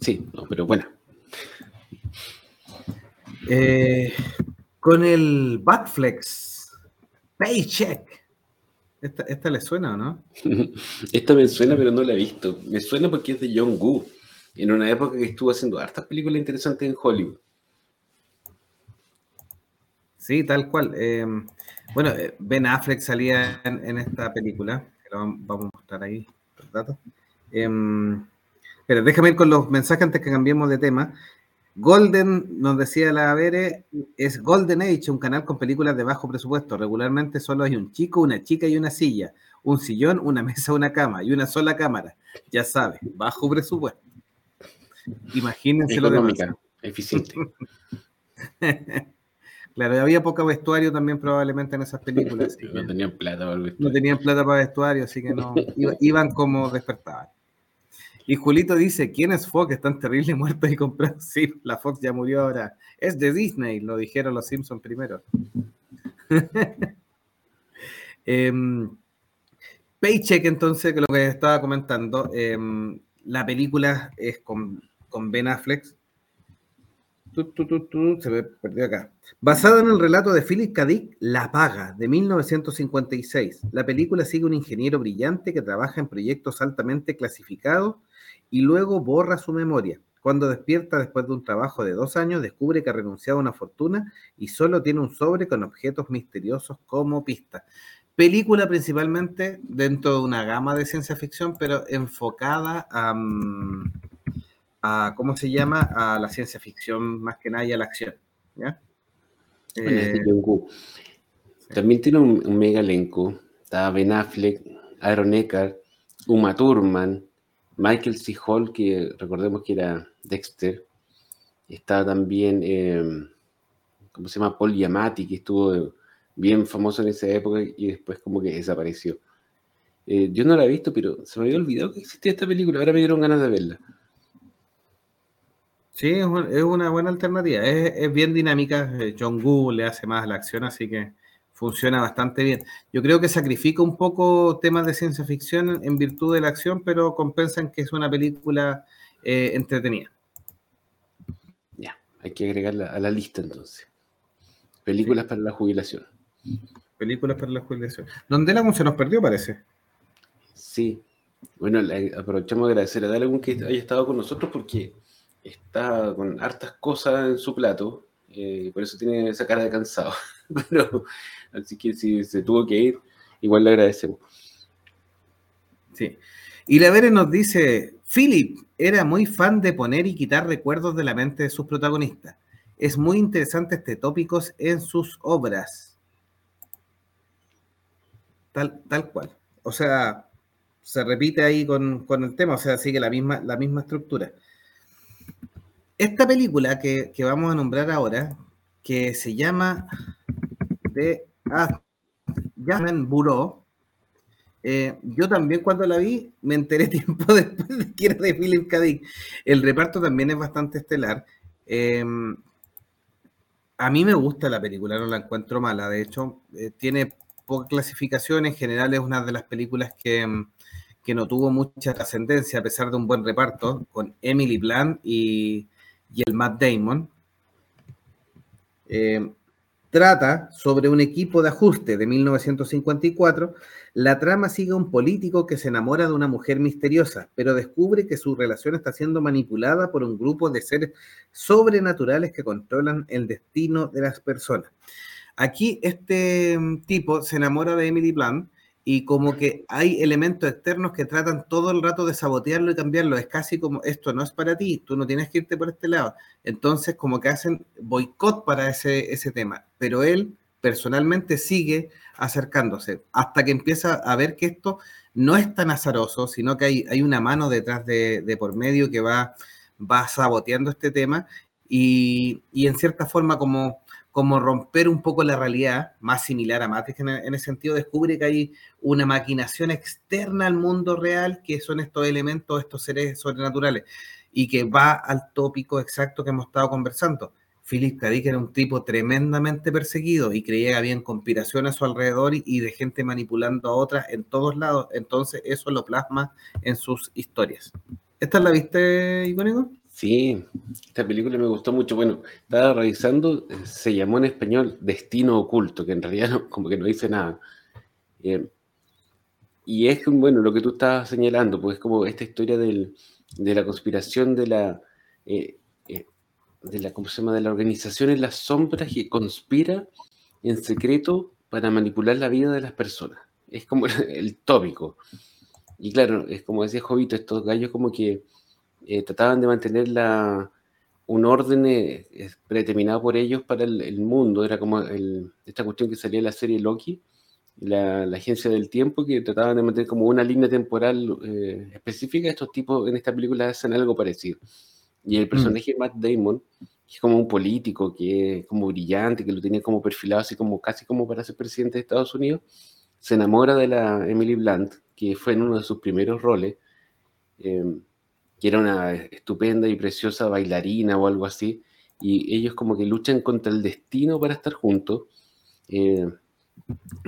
Sí, no, pero buena. Eh, con el Batflex, Paycheck. ¿Esta, ¿Esta, le suena o no? Esta me suena, pero no la he visto. Me suena porque es de John Woo, en una época que estuvo haciendo hartas películas interesantes en Hollywood. Sí, tal cual. Eh, bueno, eh, Ben Affleck salía en, en esta película, que lo vamos a mostrar ahí datos. Em, pero déjame ir con los mensajes antes que cambiemos de tema. Golden, nos decía la Vere, es Golden Age, un canal con películas de bajo presupuesto. Regularmente solo hay un chico, una chica y una silla, un sillón, una mesa, una cama y una sola cámara. Ya sabe, bajo presupuesto. Imagínense lo demás. eficiente. claro, había poco vestuario también probablemente en esas películas. no tenían plata para el vestuario. No tenían plata para vestuario, así que no, iban como despertaban. Y Julito dice, ¿quién es Fox? Están terribles muertos y comprados. Sí, la Fox ya murió ahora. Es de Disney, lo dijeron los Simpsons primero. Em, Paycheck, entonces, que lo que estaba comentando, em, la película es con, con Ben Affleck. Se me perdió acá. Basada en el relato de Philip K. Dick, La Paga, de 1956. La película sigue un ingeniero brillante que trabaja en proyectos altamente clasificados y luego borra su memoria. Cuando despierta después de un trabajo de dos años, descubre que ha renunciado a una fortuna y solo tiene un sobre con objetos misteriosos como pista. Película principalmente dentro de una gama de ciencia ficción, pero enfocada a, mm, ¿cómo se llama? A la ciencia ficción más que nada y a la acción. Eh, También tiene un, mega elenco. Está Ben Affleck, Aaron Eckhart, Uma Thurman, Michael C. Hall, que recordemos que era Dexter. Está también, em, ¿cómo se llama? Paul Yamati, que estuvo bien famoso en esa época y después como que desapareció. Eh, yo no la he visto, pero se me había olvidado que existía esta película. Ahora me dieron ganas de verla. Sí, es una buena alternativa. Es, bien dinámica. Eh, John Woo le hace más la acción, así que funciona bastante bien. Yo creo que sacrifica un poco temas de ciencia ficción en virtud de la acción, pero compensan que es una película eh, entretenida. Ya, hay que agregarla a la lista entonces. Películas para la jubilación. Películas para la jubilación. ¿Dónde la se nos perdió, parece? Sí. Bueno, aprovechamos de agradecer a Dalagun que haya estado con nosotros porque está con hartas cosas en su plato. Eh, por eso tiene esa cara de cansado. Pero Así que si se tuvo que ir, igual le agradecemos. Sí. Y la Vere nos dice, Philip era muy fan de poner y quitar recuerdos de la mente de sus protagonistas. Es muy interesante este tópico en sus obras. Tal, tal cual. O sea, se repite ahí con, el tema, o sea, sigue la misma, la misma estructura. Esta película que, vamos a nombrar ahora, que se llama The Jasmine Buró. Eh, yo también cuando la vi me enteré tiempo después de que era de Philip K. El reparto también es bastante estelar. Em, a mí me gusta la película, no la encuentro mala. De hecho, eh, tiene poca clasificación. En general es una de las películas que, em, que no tuvo mucha trascendencia a pesar de un buen reparto con Emily Blunt y, y el Matt Damon. Eh, trata sobre un equipo de ajuste de 1954. La trama sigue a un político que se enamora de una mujer misteriosa, pero descubre que su relación está siendo manipulada por un grupo de seres sobrenaturales que controlan el destino de las personas. Aquí este mm, tipo se enamora de Emily Blunt y como que hay elementos externos que tratan todo el rato de sabotearlo y cambiarlo. Es casi como, esto no es para ti, tú no tienes que irte por este lado. Entonces, como que hacen boicot para ese, ese tema. Pero él personalmente sigue acercándose hasta que empieza a ver que esto no es tan azaroso, sino que hay, hay una mano detrás de, de, por medio que va, va saboteando este tema y, y en cierta forma como como romper un poco la realidad, más similar a Matrix en, en ese sentido, descubre que hay una maquinación externa al mundo real, que son estos elementos, estos seres sobrenaturales, y que va al tópico exacto que hemos estado conversando. Philip K. Era un tipo tremendamente perseguido y creía que había conspiración a su alrededor y, y de gente manipulando a otras en todos lados. Entonces eso lo plasma en sus historias. ¿Esta la viste, Icónico? Sí, esta película me gustó mucho. Bueno, estaba revisando, eh, se llamó en español Destino Oculto, que en realidad no, como que no dice nada. Eh, y es bueno lo que tú estabas señalando, pues es como esta historia de la conspiración de la, eh, de la, ¿cómo se llama? De la organización en las sombras que conspira en secreto para manipular la vida de las personas. Es como el tópico. Y claro, es como decía Jovito, estos gallos como que eh, trataban de mantener la, un orden eh, predeterminado por ellos para el, mundo. Era como esta cuestión que salía en la serie Loki, la, agencia del tiempo, que trataban de mantener como una línea temporal eh, específica. Estos tipos en esta película hacen algo parecido. Y el mm. personaje Matt Damon que es como un político, que es como brillante, que lo tenía como perfilado así como casi como para ser presidente de Estados Unidos, se enamora de la Emily Blunt, que fue en uno de sus primeros roles, em, que era una estupenda y preciosa bailarina o algo así, y ellos como que luchan contra el destino para estar juntos, eh,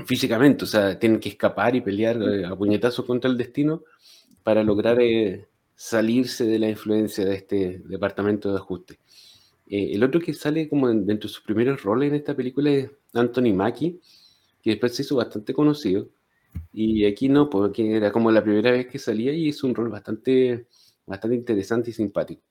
físicamente, o sea, tienen que escapar y pelear eh, a puñetazos contra el destino para lograr eh, salirse de la influencia de este departamento de ajuste. el otro que sale como dentro de sus primeros roles en esta película es Anthony Mackie, que después se hizo bastante conocido. Y aquí no, porque era como la primera vez que salía y hizo un rol bastante, bastante interesante y simpático.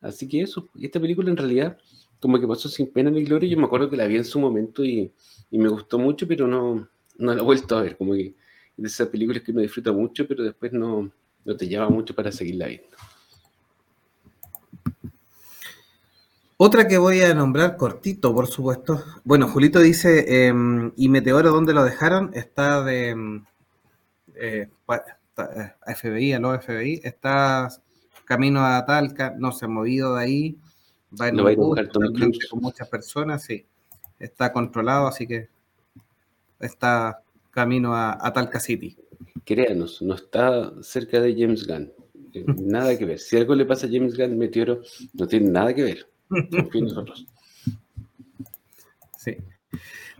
Así que eso, esta película en realidad como que pasó sin pena ni gloria. Yo me acuerdo que la vi en su momento y, y me gustó mucho, pero no, no la he vuelto a ver. Como que de esas películas que uno disfruta mucho, pero después no, no te lleva mucho para seguirla viendo. Otra que voy a nombrar cortito, por supuesto. Bueno, Julito dice, em, ¿y Meteoro dónde lo dejaron? Está de em, eh, eh, FBI, a los FBI, está camino a Talca, no se ha movido de ahí, va en con muchas personas, sí, está controlado, así que está camino a, Talca City. Créanos, no está cerca de James Gunn, eh, nada que ver. Si algo le pasa a James Gunn, Meteoro no tiene nada que ver. nosotros. Sí.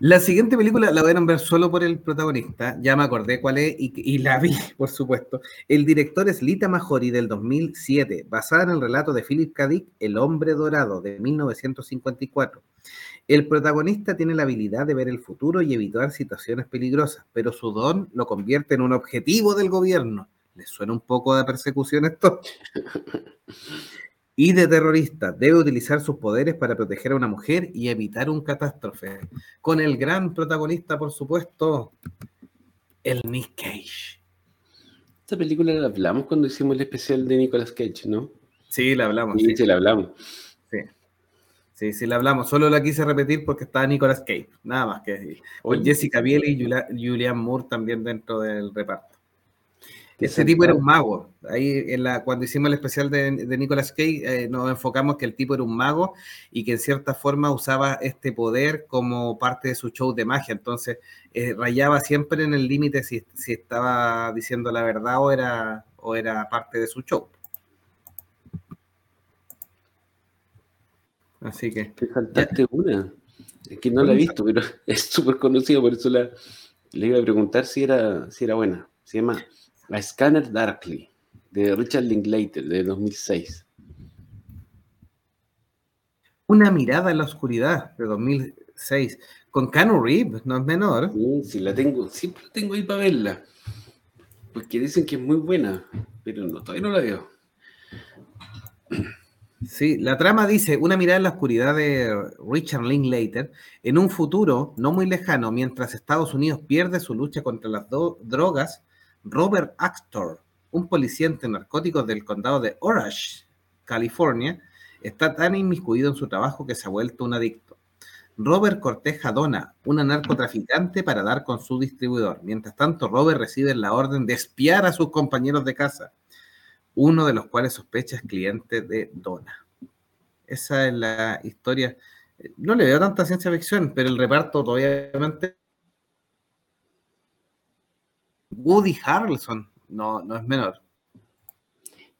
La siguiente película la a nombrar solo por el protagonista, ya me acordé cuál es y, la vi, por supuesto. El director es Lita Majori del 2007, basada en el relato de Philip K. Dick, El hombre dorado de 1954. El protagonista tiene la habilidad de ver el futuro y evitar situaciones peligrosas, pero su don lo convierte en un objetivo del gobierno. ¿Les suena un poco de persecución esto? y de terrorista. Debe utilizar sus poderes para proteger a una mujer y evitar un catástrofe. Con el gran protagonista, por supuesto, el Nick Cage. Esta película la hablamos cuando hicimos el especial de Nicolas Cage, ¿no? Sí, la hablamos. Sí, sí, la hablamos. Sí. Sí, sí, la hablamos. Solo la quise repetir porque estaba Nicolas Cage, nada más que decir. O Jessica Biel y Julian Moore también dentro del reparto. Ese tipo era un mago. Ahí en la, cuando hicimos el especial de, Nicolas Cage, eh, nos enfocamos que el tipo era un mago y que en cierta forma usaba este poder como parte de su show de magia. Entonces, eh, rayaba siempre en el límite si, estaba diciendo la verdad o era, o era parte de su show. Así que. Te faltaste una. Es que no la he visto, pero es súper conocido, por eso le iba a preguntar si era, si era buena. Se llama a Scanner Darkly, de Richard Linklater, de 2006. Una mirada en la oscuridad, de 2006. Con Cano Reeves, no es menor. Sí, sí, la tengo, siempre la tengo ahí para verla. Porque dicen que es muy buena, pero no, todavía no la veo. Sí, la trama dice, una mirada en la oscuridad de Richard Linklater, en un futuro no muy lejano, mientras Estados Unidos pierde su lucha contra las drogas, Robert Actor, un policía narcóticos del condado de Orange, California, está tan inmiscuido en su trabajo que se ha vuelto un adicto. Robert corteja a Donna, una narcotraficante, para dar con su distribuidor. Mientras tanto, Robert recibe la orden de espiar a sus compañeros de casa, uno de los cuales sospecha es cliente de Donna. Esa es la historia. No le veo tanta ciencia ficción, pero el reparto obviamente Woody Harrelson no, no es menor.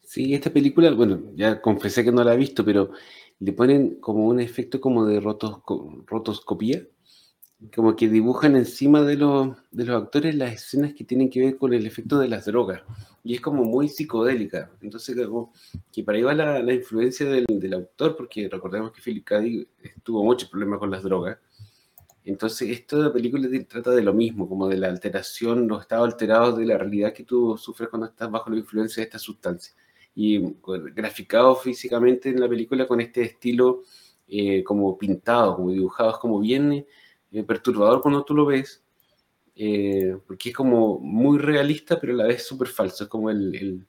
Sí, esta película, bueno, ya confesé que no la he visto, pero le ponen como un efecto como de rotoscopía, como que dibujan encima de los, de los actores las escenas que tienen que ver con el efecto de las drogas, y es como muy psicodélica, entonces como que para ahí va la, la influencia del, del, autor, porque recordemos que Philip K. tuvo muchos problemas con las drogas, entonces, esta película trata de lo mismo, como de la alteración, los estados alterados de la realidad que tú sufres cuando estás bajo la influencia de esta sustancia. Y pues, graficado físicamente en la película con este estilo eh, como pintado, como dibujado, es como bien eh, perturbador cuando tú lo ves, eh, porque es como muy realista, pero a la vez súper falso. Es como el, el,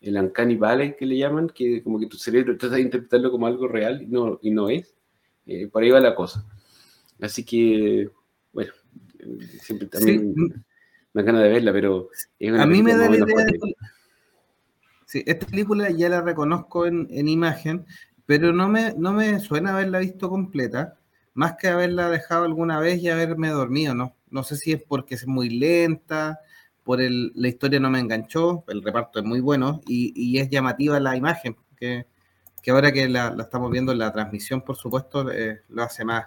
el, uncanny valley que le llaman, que como que tu cerebro trata de interpretarlo como algo real y no, y no es. por ahí va la cosa. Así que, bueno, siempre también me ganas de verla, pero a mí me da la idea de... Sí, esta película ya la reconozco en, imagen, pero no me, no me suena haberla visto completa, más que haberla dejado alguna vez y haberme dormido, ¿no? No sé si es porque es muy lenta, por el, la historia no me enganchó, el reparto es muy bueno y, es llamativa la imagen, que, ahora que la, estamos viendo en la transmisión, por supuesto, eh, lo hace más,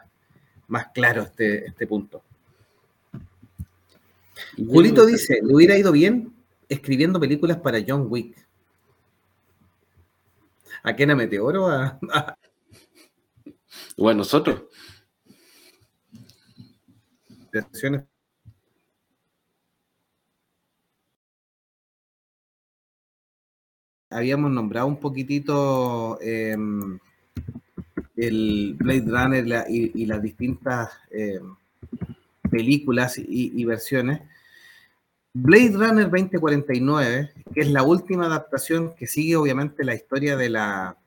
más claro este, este punto. Julito dice, le hubiera ido bien escribiendo películas para John Wick. ¿A quién a Meteoro? A, O a nosotros. Habíamos nombrado un poquitito em, el Blade Runner y, las distintas em, películas y, versiones. Blade Runner 2049, que es la última adaptación que sigue obviamente la historia de la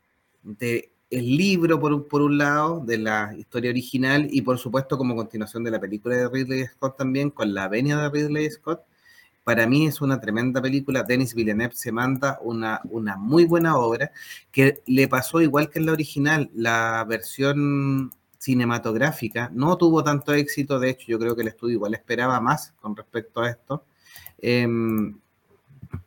de el libro por, por un lado, de la historia original y por supuesto como continuación de la película de Ridley Scott también, con la venia de Ridley Scott. Para mí es una tremenda película. Denis Villeneuve se manda una, una muy buena obra que le pasó igual que en la original. La versión cinematográfica no tuvo tanto éxito. De hecho, yo creo que el estudio igual esperaba más con respecto a esto. Em,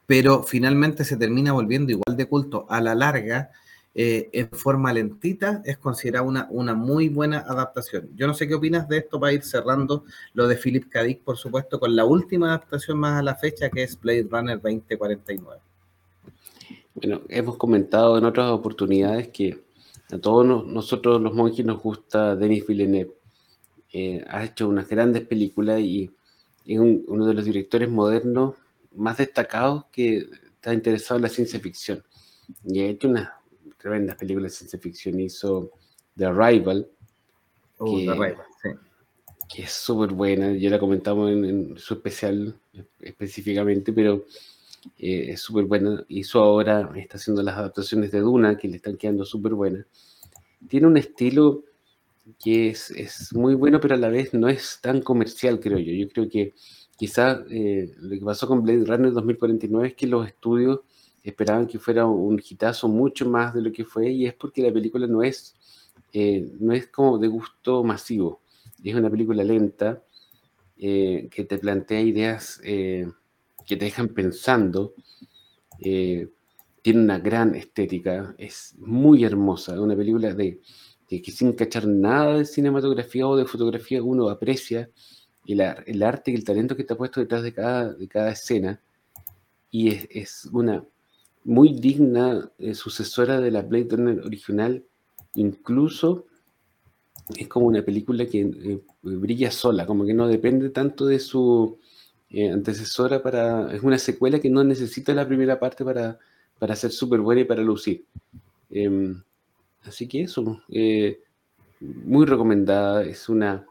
pero finalmente se termina volviendo igual de culto a la larga eh, en forma lentita, es considerada una, una muy buena adaptación. Yo no sé qué opinas de esto para ir cerrando lo de Philip K. Por supuesto, con la última adaptación más a la fecha, que es Blade Runner 2049. Bueno, hemos comentado en otras oportunidades que a todos nosotros los monjes nos gusta Denis Villeneuve. Eh, ha hecho unas grandes películas y es uno de los directores modernos más destacados que está interesado en la ciencia ficción. Y ha hecho unas tremendas películas de ciencia ficción. Hizo The Arrival. Oh, que, es súper buena. Ya la comentamos en, su especial específicamente, pero eh, es súper buena. Hizo ahora, está haciendo las adaptaciones de Duna, que le están quedando súper buenas. Tiene un estilo que es, es, muy bueno, pero a la vez no es tan comercial, creo yo. Yo creo que quizás eh, lo que pasó con Blade Runner 2049 es que los estudios esperaban que fuera un hitazo mucho más de lo que fue y es porque la película no es, eh, no es como de gusto masivo, es una película lenta eh, que te plantea ideas eh, que te dejan pensando, tiene una gran estética, es muy hermosa, una película de, que sin cachar nada de cinematografía o de fotografía uno aprecia el, arte y el talento que está puesto detrás de cada, de cada escena y es una muy digna, eh, sucesora de la Blade Runner original, incluso es como una película que eh, brilla sola, como que no depende tanto de su eh, antecesora para... Es una secuela que no necesita la primera parte para, para ser súper buena y para lucir. Em, así que eso, muy recomendada, es una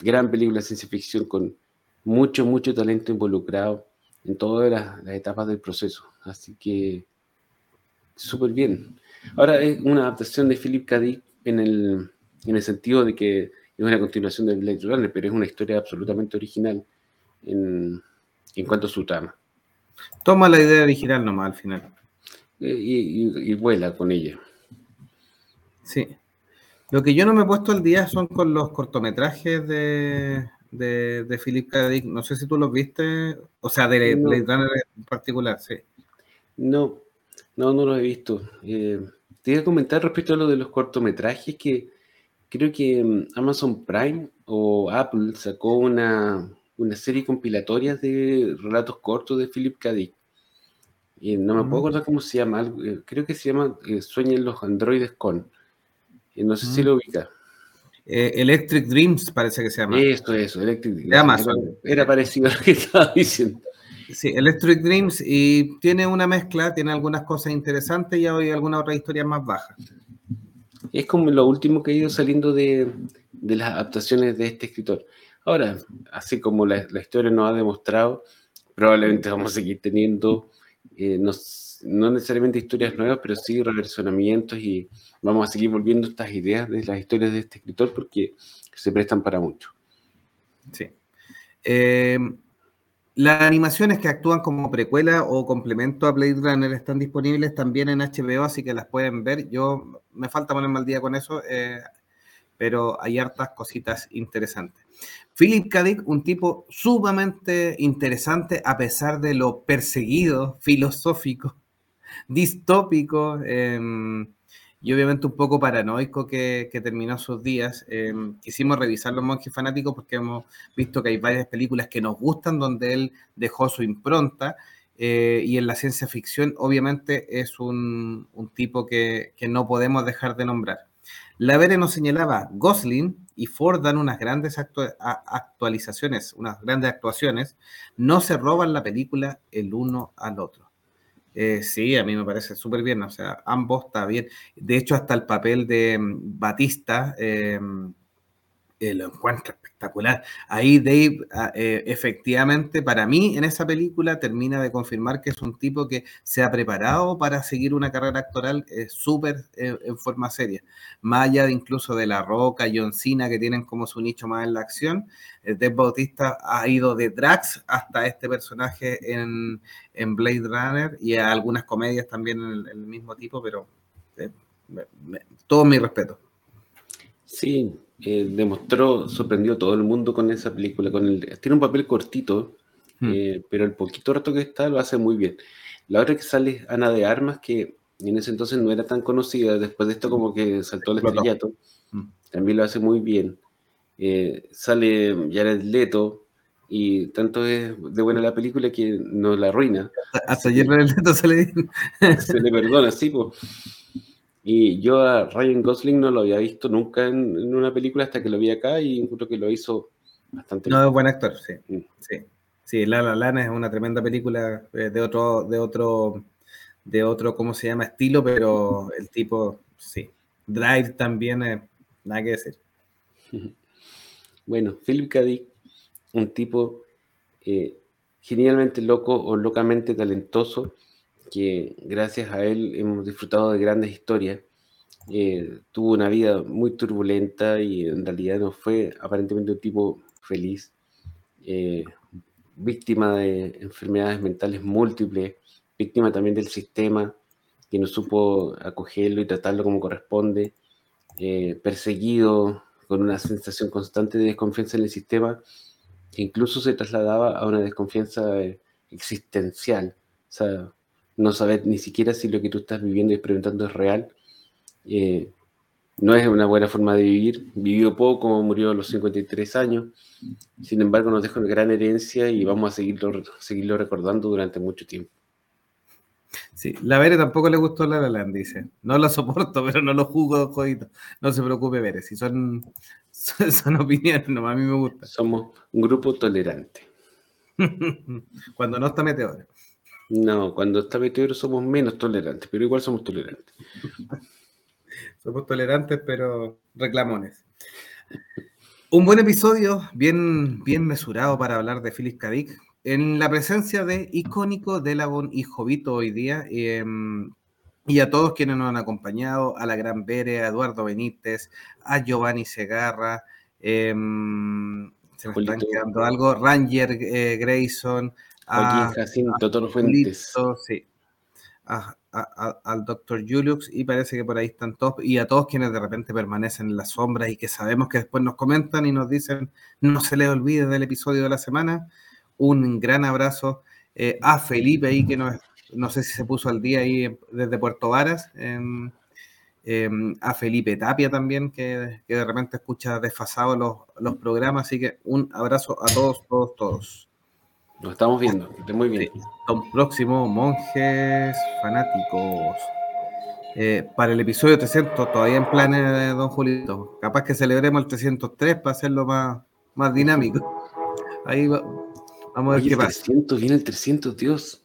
gran película de ciencia ficción con mucho, mucho talento involucrado en todas las, etapas del proceso. Así que súper bien. Ahora es una adaptación de Philip K. Dick en el, en el sentido de que es una continuación de Blade Runner, pero es una historia absolutamente original en, en cuanto a su trama. Toma la idea original nomás al final. Eh, y, vuela con ella. Sí. Lo que yo no me he puesto al día son con los cortometrajes de, de, Philip K. Dick. No sé si tú los viste, o sea, de Blade Runner en particular, sí. No, no, no los he visto. Eh, te iba a comentar respecto a lo de los cortometrajes que creo que mm, Amazon Prime o Apple sacó una, una serie compilatoria de relatos cortos de Philip K. Dick. Y no me puedo mm. acordar cómo se llama. Eh, creo que se llama eh, Sueñen los androides con. no sé si mm. lo ubica. Electric Dreams parece que se llama. Eso, eso, Electric Dreams. Era, parecido a lo que estaba diciendo. Sí, Electric Dreams y tiene una mezcla, tiene algunas cosas interesantes y hay alguna otra historia más baja. Es como lo último que ha ido saliendo de, las adaptaciones de este escritor. Ahora, así como la, historia nos ha demostrado, probablemente vamos a seguir teniendo, eh, no, necesariamente historias nuevas, pero sí reversionamientos y vamos a seguir volviendo estas ideas de las historias de este escritor porque se prestan para mucho. Sí. Eh, las animaciones que actúan como precuela o complemento a Blade Runner están disponibles también en HBO, así que las pueden ver. Yo me falta ponerme al día con eso, eh, pero hay hartas cositas interesantes. Philip K. Un tipo sumamente interesante a pesar de lo perseguido, filosófico, distópico. Em, y obviamente un poco paranoico que, terminó sus días. Em, quisimos revisar los monjes fanáticos porque hemos visto que hay varias películas que nos gustan donde él dejó su impronta. Eh, y en la ciencia ficción, obviamente, es un, tipo que, no podemos dejar de nombrar. La Vere nos señalaba, Gosling y Ford dan unas grandes actualizaciones, unas grandes actuaciones, no se roban la película el uno al otro. Eh, sí, a mí me parece súper bien, o sea, ambos está bien. De hecho, hasta el papel de mm, Batista eh, eh, lo encuentro espectacular. Ahí Dave, ah, efectivamente, para mí en esa película termina de confirmar que es un tipo que se ha preparado para seguir una carrera actoral súper en forma seria. Más allá de incluso de La Roca, John Cena, que tienen como su nicho más en la acción, Dave Bautista ha ido de Drax hasta este personaje en, Blade Runner y a algunas comedias también en el, mismo tipo, pero eh, todo mi respeto. Sí, eh, demostró, sorprendió a todo el mundo con esa película. Con el, tiene un papel cortito, hmm. eh, pero el poquito rato que está lo hace muy bien. La otra que sale es Ana de Armas, que en ese entonces no era tan conocida, después de esto como que saltó el estrellato, hmm. también lo hace muy bien. Eh, sale Jared Leto y tanto es de buena la película que nos la arruina. Hasta se le, se le perdona, sí, pues. Y yo a Ryan Gosling no lo había visto nunca en, una película hasta que lo vi acá y encuentro que lo hizo bastante bien. No, es buen actor, sí. Mm. sí. Sí, La La Lana es una tremenda película eh, de otro, de otro, de otro, ¿cómo se llama? Estilo, pero el tipo, sí. Drive también, es nada que decir. Bueno, Philip K. un tipo eh, genialmente loco o locamente talentoso, que gracias a él hemos disfrutado de grandes historias. Eh, tuvo una vida muy turbulenta y en realidad no fue aparentemente un tipo feliz, eh, víctima de enfermedades mentales múltiples, víctima también del sistema que no supo acogerlo y tratarlo como corresponde, perseguido con una sensación constante de desconfianza en el sistema que incluso se trasladaba a una desconfianza eh, existencial. O sea, no saber ni siquiera si lo que tú estás viviendo y experimentando es real. Eh, no es una buena forma de vivir. Vivió poco, murió a los 53 años. Sin embargo, nos deja una gran herencia y vamos a seguirlo, seguirlo recordando durante mucho tiempo. Sí, la Vere tampoco le gustó La La Land, dice. No la soporto, pero no lo juzgo, jodito. No se preocupe, Vere, si son, son, opiniones, no, a mí me gusta. Somos un grupo tolerante. cuando no está Meteoro. No, cuando está Meteoro somos menos tolerantes, pero igual somos tolerantes. somos tolerantes, pero reclamones. Un buen episodio, bien, bien mesurado para hablar de Phyllis Kadik en la presencia de icónico Delagon y Jovito hoy día, em, y a todos quienes nos han acompañado, a la Gran Bere, a Eduardo Benítez, a Giovanni Segarra, em, se me están quedando algo, Ranger eh, Grayson, a, Jacinto Toro Fuentes. sí, al doctor Julius, y parece que por ahí están todos, y a todos quienes de repente permanecen en la sombra y que sabemos que después nos comentan y nos dicen, no se les olvide del episodio de la semana un gran abrazo eh, a Felipe ahí, que no, no sé si se puso al día ahí desde Puerto Varas. Em, em, a Felipe Tapia también, que, de repente escucha desfasado los, los, programas. Así que un abrazo a todos, todos, todos. Nos estamos viendo, muy bien. un próximo, monjes fanáticos. Eh, para el episodio 300, todavía en planes de Don Julito. Capaz que celebremos el 303 para hacerlo más, más dinámico. Ahí va, Vamos a ver qué pasa. 300, viene el 300, Dios.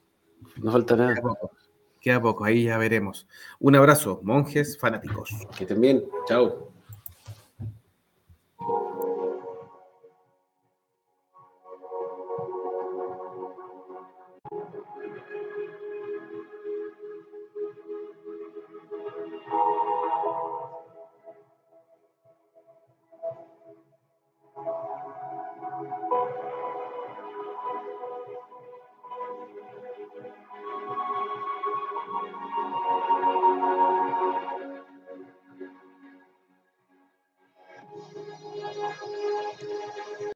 No falta nada. Queda poco, queda poco, ahí ya veremos. Un abrazo, monjes fanáticos. Que también. Chao.